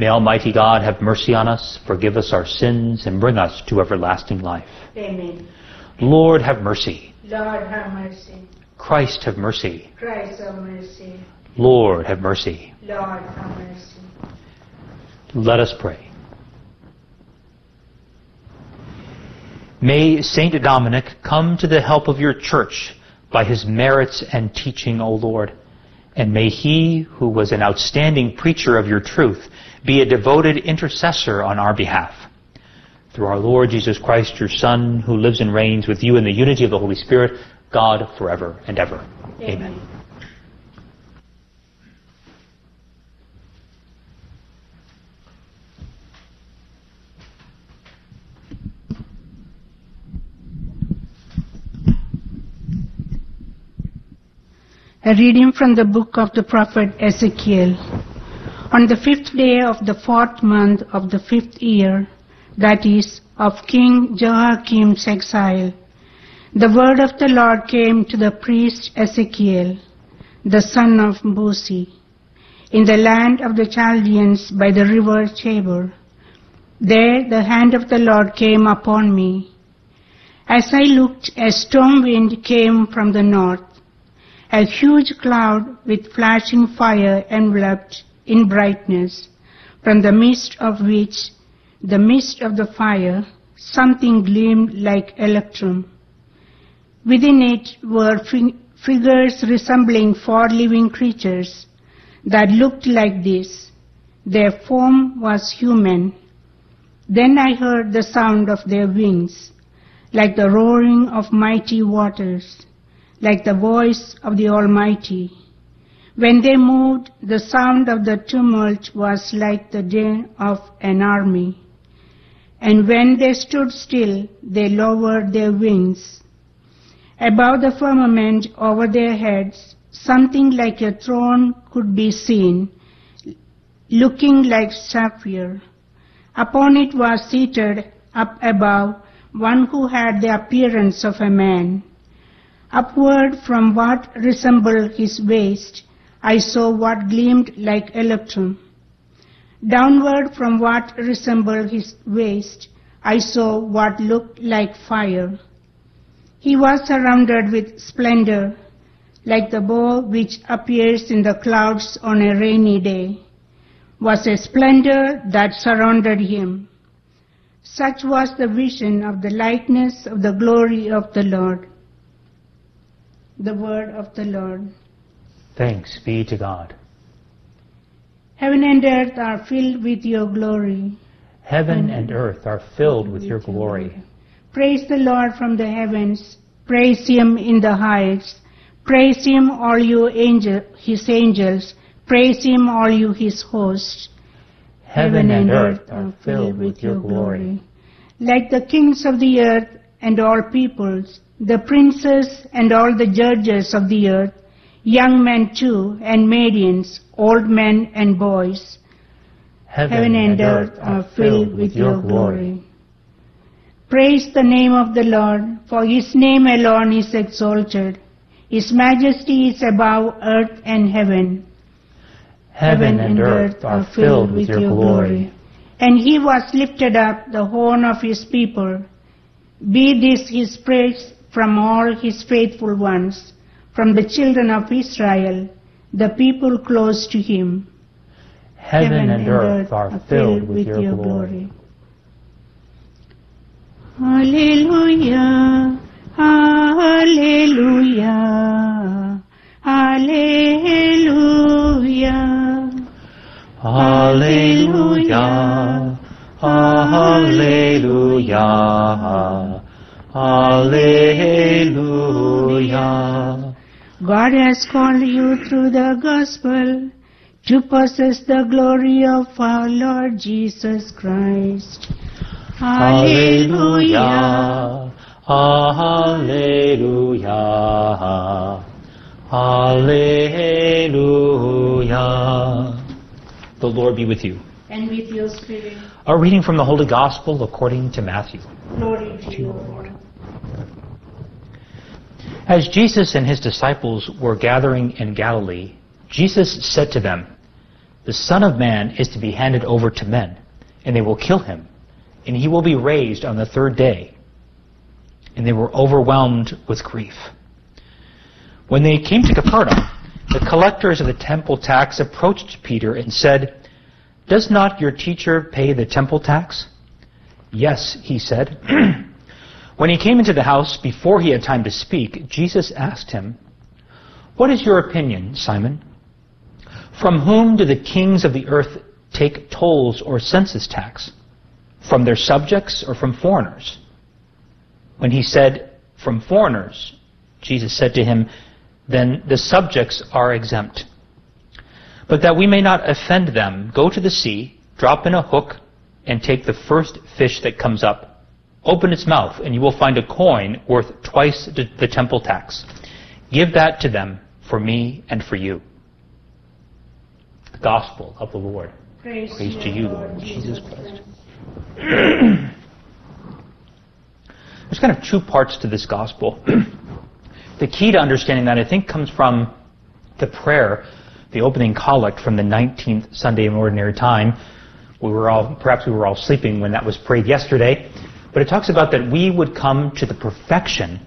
May Almighty God have mercy on us, forgive us our sins, and bring us to everlasting life. Amen. Lord have mercy. Lord have mercy. Christ have mercy. Christ have mercy. Lord have mercy. Lord have mercy. Let us pray. May Saint Dominic come to the help of your church by his merits and teaching, O Lord. And may he, who was an outstanding preacher of your truth, be a devoted intercessor on our behalf. Through our Lord Jesus Christ, your Son, who lives and reigns with you in the unity of the Holy Spirit, God forever and ever. Amen. A reading from the book of the prophet Ezekiel. On the fifth day of the fourth month of the fifth year, that is, of King Jehoiachin's exile, the word of the Lord came to the priest Ezekiel, the son of Buzi, in the land of the Chaldeans by the river Chabur. There the hand of the Lord came upon me. As I looked, a storm wind came from the north. A huge cloud with flashing fire enveloped in brightness, from the midst of which, the midst of the fire, something gleamed like electrum. Within it were fi- figures resembling four living creatures that looked like this. Their form was human. Then I heard the sound of their wings, like the roaring of mighty waters. like the voice of the Almighty. When they moved, the sound of the tumult was like the din of an army. And when they stood still, they lowered their wings. Above the firmament over their heads, something like a throne could be seen, looking like sapphire. Upon it was seated up above one who had the appearance of a man. Upward from what resembled his waist, I saw what gleamed like electrum. Downward from what resembled his waist, I saw what looked like fire. He was surrounded with splendor, like the bow which appears in the clouds on a rainy day, was a splendor that surrounded him. Such was the vision of the likeness of the glory of the Lord. The word of the Lord. Thanks be to God. Heaven and earth are filled with your glory. Heaven and earth are filled with your glory. Praise the Lord from the heavens. Praise him in the heights. Praise him, all you angel, his angels. Praise him, all you his hosts. Heaven and earth are filled with your glory. Like the kings of the earth and all peoples, the princes and all the judges of the earth, young men too, and maidens, old men and boys. Heaven, and earth are filled with your glory. Praise the name of the Lord, for his name alone is exalted. His majesty is above earth and heaven. Heaven and earth are filled with your glory. And he was lifted up, the horn of his people. Be this his praise from all his faithful ones, from the children of Israel, the people close to him. Heaven and earth are filled with your glory. Hallelujah, Hallelujah, Hallelujah. Hallelujah, Hallelujah, Hallelujah. God has called you through the gospel to possess the glory of our Lord Jesus Christ. Hallelujah, Hallelujah, Hallelujah. The Lord be with you. And with your spirit, A reading from the Holy Gospel according to Matthew. glory to you, Lord. As Jesus and his disciples were gathering in Galilee, Jesus said to them, The Son of Man is to be handed over to men, and they will kill him, and he will be raised on the third day. And they were overwhelmed with grief. When they came to Capernaum, the collectors of the temple tax approached Peter and said, Does not your teacher pay the temple tax? Yes, he said. when he came into the house, before he had time to speak, Jesus asked him, What is your opinion, Simon? From whom do the kings of the earth take tolls or census tax? From their subjects or from foreigners? When he said, From foreigners, Jesus said to him, Then the subjects are exempt. But that we may not offend them, go to the sea, drop in a hook, and take the first fish that comes up. Open its mouth, and you will find a coin worth twice the temple tax. Give that to them for me and for you. The Gospel of the Lord. Praise, Praise to you, Lord Jesus Christ. There's kind of two parts to this Gospel. the key to understanding that, I think, comes from the prayer, the opening collect from the 19th Sunday in Ordinary Time. We were all, perhaps we were all sleeping when that was prayed yesterday, but it talks about that we would come to the perfection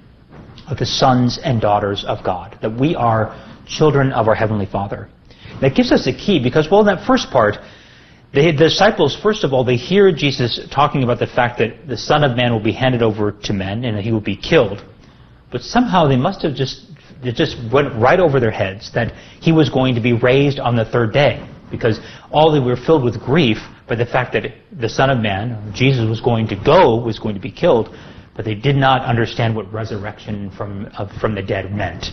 of the sons and daughters of God, that we are children of our Heavenly Father. That gives us a key because, well, in that first part, the disciples, first of all, they hear Jesus talking about the fact that the Son of Man will be handed over to men and that he will be killed. But somehow they must have just, it just went right over their heads that he was going to be raised on the third day. Because all they were filled with grief by the fact that the Son of Man, Jesus was going to go, was going to be killed. but they did not understand what resurrection from, uh, from the dead meant.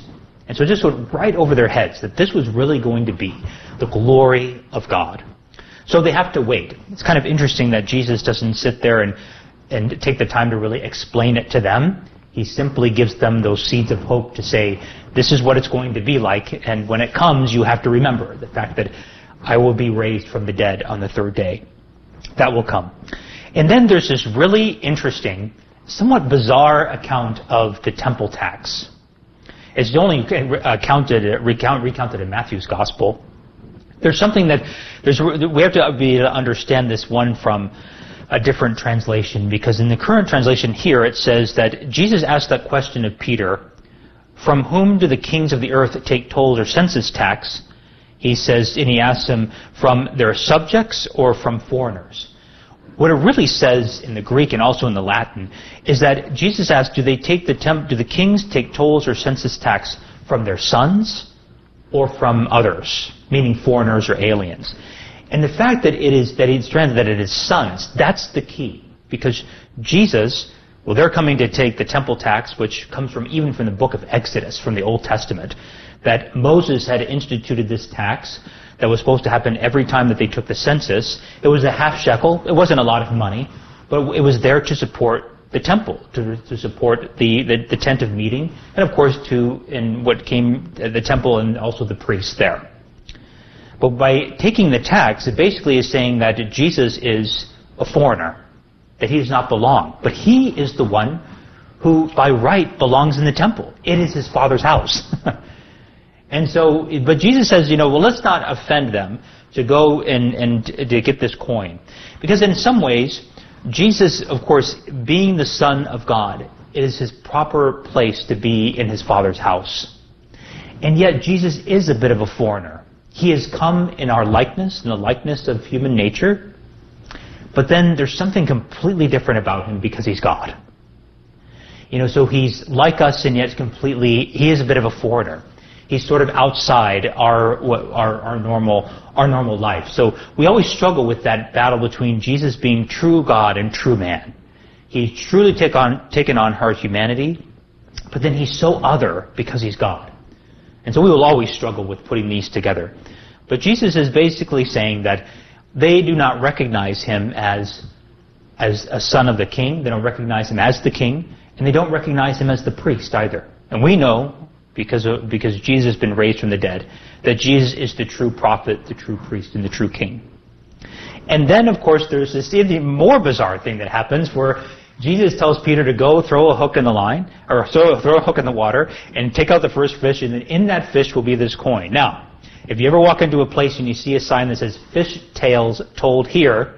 And so it just went right over their heads that this was really going to be the glory of God. So they have to wait. It's kind of interesting that Jesus doesn't sit there and, and take the time to really explain it to them. He simply gives them those seeds of hope to say, this is what it's going to be like, and when it comes, you have to remember the fact that I will be raised from the dead on the third day. That will come. And then there's this really interesting, somewhat bizarre account of the temple tax. It's the only counted, recount, recounted in Matthew's gospel. There's something that there's, we have to be able to understand this one from a different translation because in the current translation here it says that Jesus asked that question of Peter, from whom do the kings of the earth take tolls or census tax? He says, and he asks them, from their subjects or from foreigners? What it really says in the Greek and also in the Latin is that Jesus asks, do they take the temp- do the kings take tolls or census tax from their sons or from others, meaning foreigners or aliens? And the fact that it is that it's translated that it is sons, that's the key. Because Jesus, well, they're coming to take the temple tax, which comes from even from the book of Exodus, from the Old Testament, that Moses had instituted this tax that was supposed to happen every time that they took the census. It was a half shekel. It wasn't a lot of money, but it was there to support the temple, to, to support the, the, the tent of meeting, and of course to in what came the temple and also the priests there. But by taking the tax, it basically is saying that Jesus is a foreigner, that he does not belong. But he is the one who, by right, belongs in the temple. It is his father's house. and so, but Jesus says, you know, well, let's not offend them to go and, and to get this coin. Because in some ways, Jesus, of course, being the Son of God, it is his proper place to be in his Father's house. And yet, Jesus is a bit of a foreigner. He has come in our likeness, in the likeness of human nature. But then there's something completely different about him because he's God. You know, so he's like us and yet completely, he is a bit of a foreigner. He's sort of outside our, our, our normal, our normal life. So we always struggle with that battle between Jesus being true God and true man. He's truly take on, taken on her humanity, but then he's so other because he's God. And so we will always struggle with putting these together. But Jesus is basically saying that they do not recognize him as, as a son of the king. They don't recognize him as the king. And they don't recognize him as the priest either. And we know, because, of, because Jesus has been raised from the dead, that Jesus is the true prophet, the true priest, and the true king. And then, of course, there's this even more bizarre thing that happens where Jesus tells Peter to go throw a hook in the line, or throw, throw a hook in the water, and take out the first fish, and then in that fish will be this coin. Now, if you ever walk into a place and you see a sign that says fish tales told here,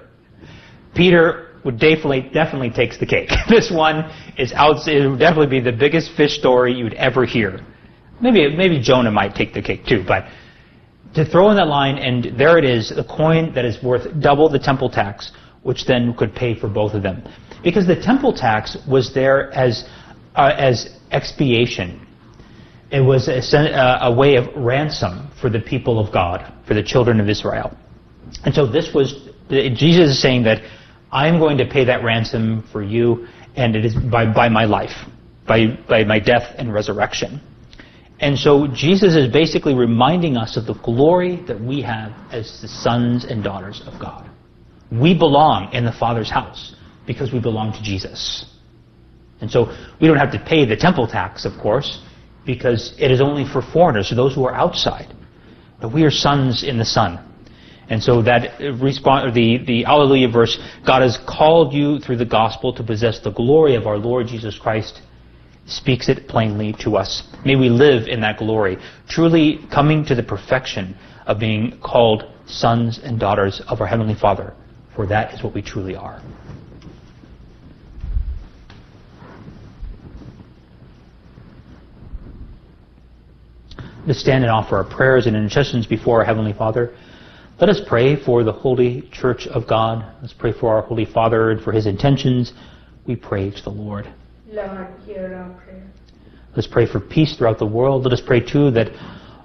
Peter would definitely definitely takes the cake. this one is out. It would definitely be the biggest fish story you'd ever hear. Maybe maybe Jonah might take the cake too, but to throw in that line and there it is, a coin that is worth double the temple tax, which then could pay for both of them because the temple tax was there as uh, as expiation. It was a, a, way of ransom for the people of God, for the children of Israel. And so this was Jesus is saying that I am going to pay that ransom for you, and it is by, by my life, by by my death and resurrection. And so Jesus is basically reminding us of the glory that we have as the sons and daughters of God. We belong in the Father's house because we belong to Jesus. And so we don't have to pay the temple tax, of course, because it is only for foreigners, or those who are outside. But we are sons in the Son. And so that response, the, the Alleluia verse, God has called you through the gospel to possess the glory of our Lord Jesus Christ, speaks it plainly to us. May we live in that glory, truly coming to the perfection of being called sons and daughters of our Heavenly Father, for that is what we truly are. to stand and offer our prayers and intercessions before our Heavenly Father. Let us pray for the Holy Church of God. Let's pray for our Holy Father and for his intentions. We pray to the Lord. Lord, hear our prayer. Let's pray for peace throughout the world. Let us pray too that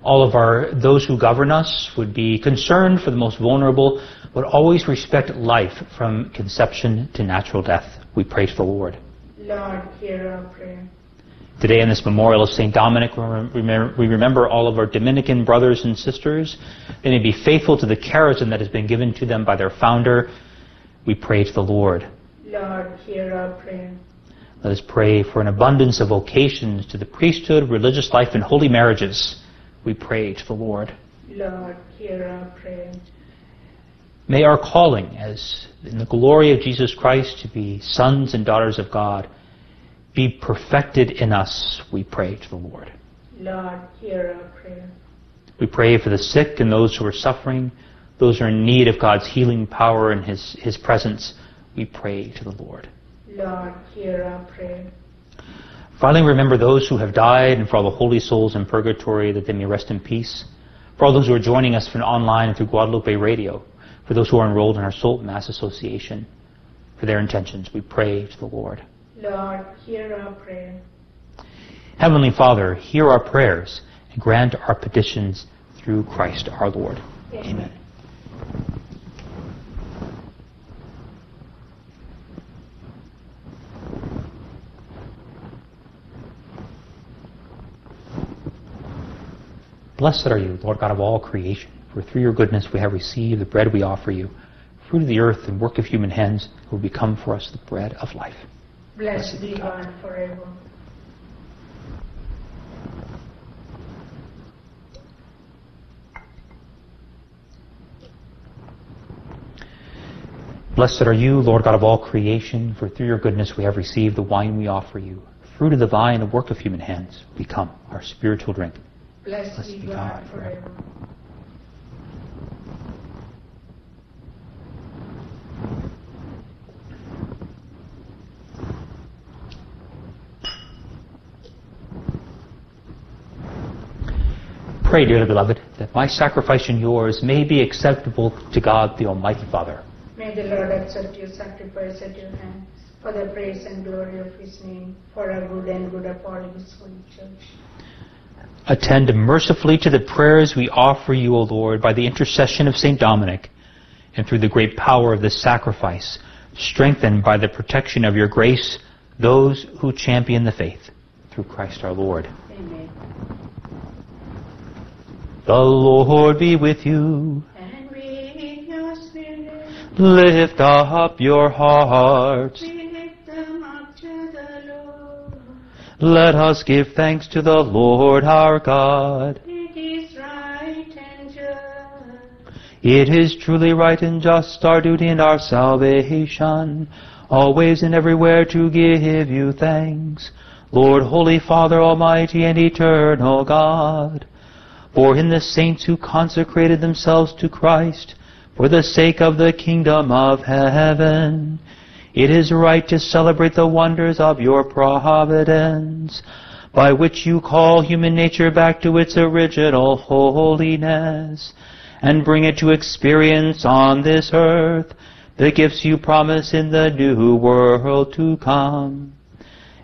all of our those who govern us would be concerned for the most vulnerable, but always respect life from conception to natural death. We pray to the Lord. Lord, hear our prayer. Today, in this memorial of St. Dominic, we remember, we remember all of our Dominican brothers and sisters. They may be faithful to the charism that has been given to them by their founder. We pray to the Lord. Lord, hear our prayer. Let us pray for an abundance of vocations to the priesthood, religious life, and holy marriages. We pray to the Lord. Lord, hear our prayer. May our calling as in the glory of Jesus Christ to be sons and daughters of God be perfected in us, we pray to the Lord. Lord, hear our prayer. We pray for the sick and those who are suffering, those who are in need of God's healing power and His, His presence. We pray to the Lord. Lord, hear our prayer. Finally, remember those who have died and for all the holy souls in purgatory that they may rest in peace. For all those who are joining us from online and through Guadalupe Radio. For those who are enrolled in our Soul Mass Association. For their intentions, we pray to the Lord. Lord, hear our prayer. Heavenly Father, hear our prayers and grant our petitions through Christ our Lord. Amen. Blessed are you, Lord God of all creation, for through your goodness we have received the bread we offer you, fruit of the earth and work of human hands, will become for us the bread of life. Blessed be God forever. Blessed are you, Lord God of all creation, for through your goodness we have received the wine we offer you, fruit of the vine, the work of human hands, become our spiritual drink. Blessed, Blessed be God, God forever. Pray, dearly beloved, that my sacrifice and yours may be acceptable to God the Almighty Father. May the Lord accept your sacrifice at your hands for the praise and glory of his name, for our good and good of all his holy church. Attend mercifully to the prayers we offer you, O Lord, by the intercession of St. Dominic, and through the great power of this sacrifice, strengthen by the protection of your grace those who champion the faith. Through Christ our Lord. Amen. The Lord be with you. And with your spirit. Lift up your hearts. Let us give thanks to the Lord our God. It is right and just. It is truly right and just, our duty and our salvation, always and everywhere to give you thanks. Lord, Holy Father, Almighty and Eternal God, for in the saints who consecrated themselves to Christ, for the sake of the kingdom of heaven, it is right to celebrate the wonders of your providence, by which you call human nature back to its original holiness, and bring it to experience on this earth the gifts you promise in the new world to come.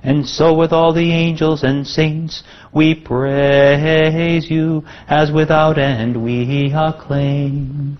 And so with all the angels and saints we praise you, as without end we acclaim.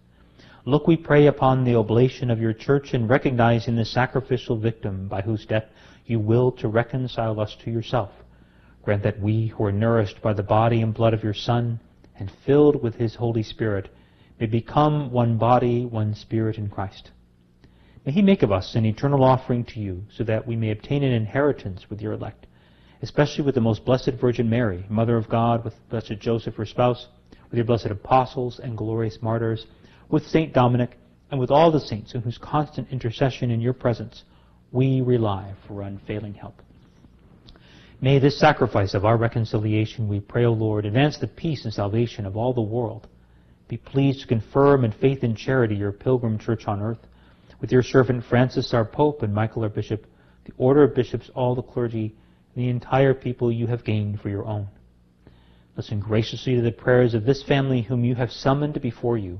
Look, we pray, upon the oblation of your church in recognizing the sacrificial victim by whose death you will to reconcile us to yourself. Grant that we, who are nourished by the body and blood of your Son, and filled with his Holy Spirit, may become one body, one spirit in Christ. May he make of us an eternal offering to you, so that we may obtain an inheritance with your elect, especially with the most blessed Virgin Mary, Mother of God, with blessed Joseph, her spouse, with your blessed apostles and glorious martyrs, with St. Dominic, and with all the saints in whose constant intercession in your presence we rely for unfailing help. May this sacrifice of our reconciliation, we pray, O Lord, advance the peace and salvation of all the world. Be pleased to confirm in faith and charity your pilgrim church on earth, with your servant Francis, our Pope, and Michael, our Bishop, the order of bishops, all the clergy, and the entire people you have gained for your own. Listen graciously to the prayers of this family whom you have summoned before you,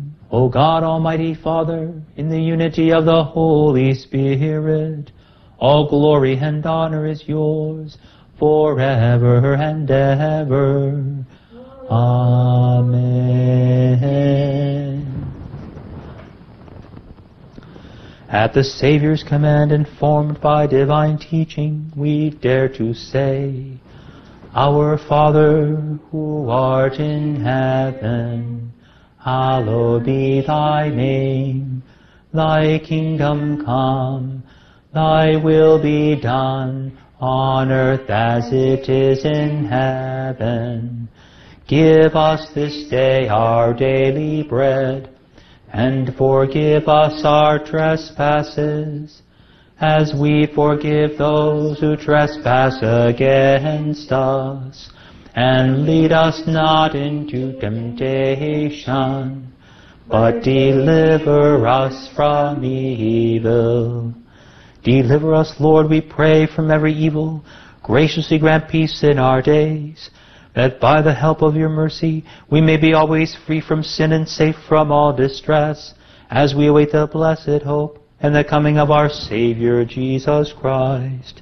O God, Almighty Father, in the unity of the Holy Spirit, all glory and honor is yours forever and ever. Amen. At the Savior's command, informed by divine teaching, we dare to say, Our Father, who art in heaven, hallowed be thy name. Thy kingdom come, thy will be done on earth as it is in heaven. Give us this day our daily bread, and forgive us our trespasses, as we forgive those who trespass against us and lead us not into temptation, but deliver us from evil. Deliver us, Lord, we pray, from every evil. Graciously grant peace in our days, that by the help of your mercy we may be always free from sin and safe from all distress, as we await the blessed hope and the coming of our Savior Jesus Christ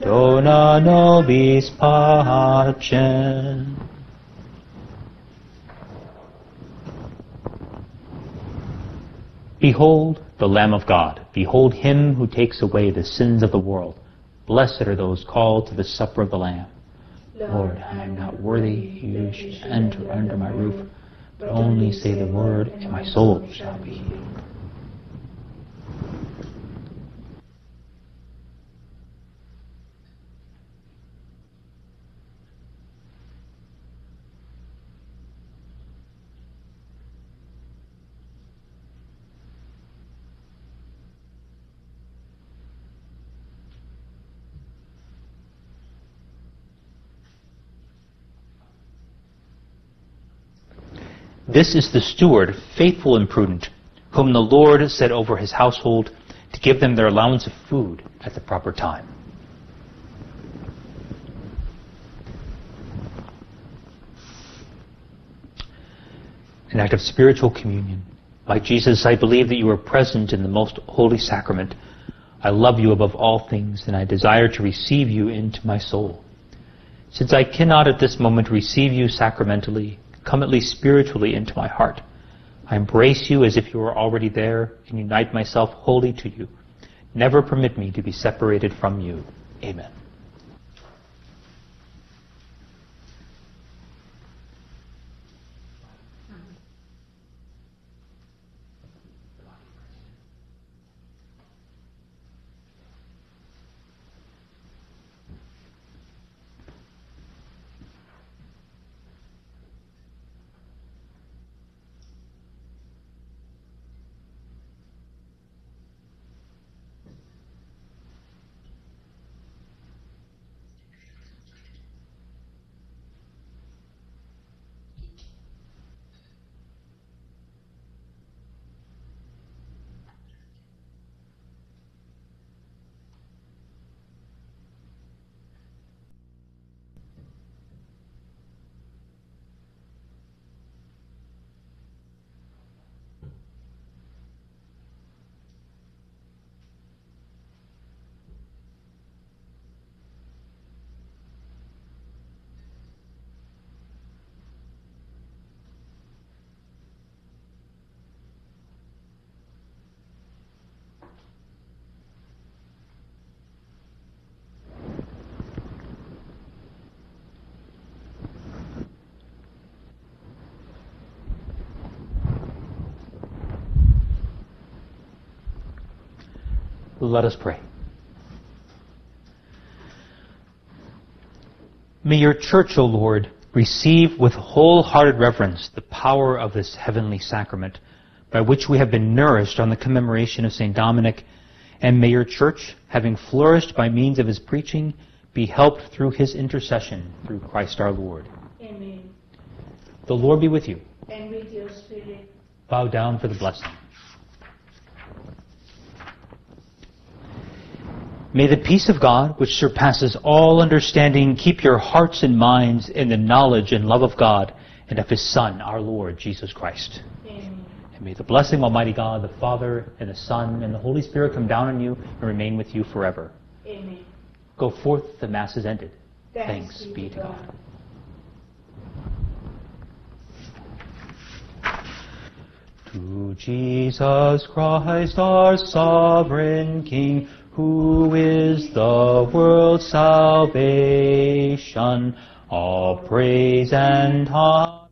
dona nobis pacem. Behold the Lamb of God. Behold him who takes away the sins of the world. Blessed are those called to the supper of the Lamb. Lord, I am not worthy you should enter under my roof, but only say the word, and my soul shall be healed. This is the steward, faithful and prudent, whom the Lord set over his household to give them their allowance of food at the proper time. An act of spiritual communion. Like Jesus, I believe that you are present in the most holy sacrament. I love you above all things, and I desire to receive you into my soul. Since I cannot at this moment receive you sacramentally, come at least spiritually into my heart. I embrace you as if you were already there and unite myself wholly to you. Never permit me to be separated from you. Amen. Let us pray. May your church, O Lord, receive with wholehearted reverence the power of this heavenly sacrament by which we have been nourished on the commemoration of St. Dominic, and may your church, having flourished by means of his preaching, be helped through his intercession through Christ our Lord. Amen. The Lord be with you. And with your spirit. Bow down for the blessing. May the peace of God, which surpasses all understanding, keep your hearts and minds in the knowledge and love of God and of His Son, our Lord Jesus Christ. Amen. And may the blessing of Almighty God, the Father, and the Son, and the Holy Spirit come down on you and remain with you forever. Amen. Go forth, the Mass is ended. Thanks, Thanks be to God. To Jesus Christ, our sovereign King, who is the world's salvation, all praise and honor.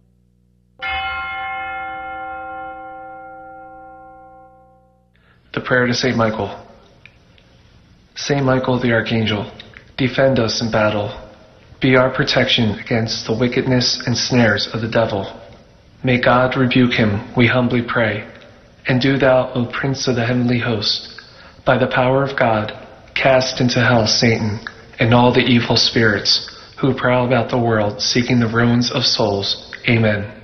The prayer to St. Michael. Saint Michael the Archangel, defend us in battle. Be our protection against the wickedness and snares of the devil. May God rebuke him, we humbly pray. And do thou, O Prince of the heavenly host, by the power of God, cast into hell Satan and all the evil spirits who prowl about the world seeking the ruins of souls. Amen.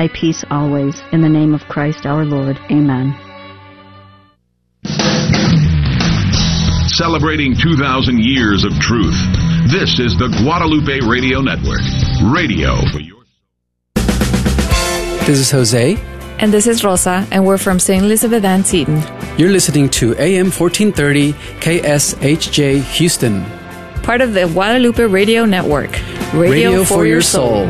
thy peace always. In the name of Christ our Lord. Amen. Celebrating 2,000 years of truth. This is the Guadalupe Radio Network. Radio for your soul This is Jose. And this is Rosa, and we're from St. Elizabeth Ann Seton. You're listening to AM 1430 KSHJ Houston. Part of the Guadalupe Radio Network. Radio, for, your soul.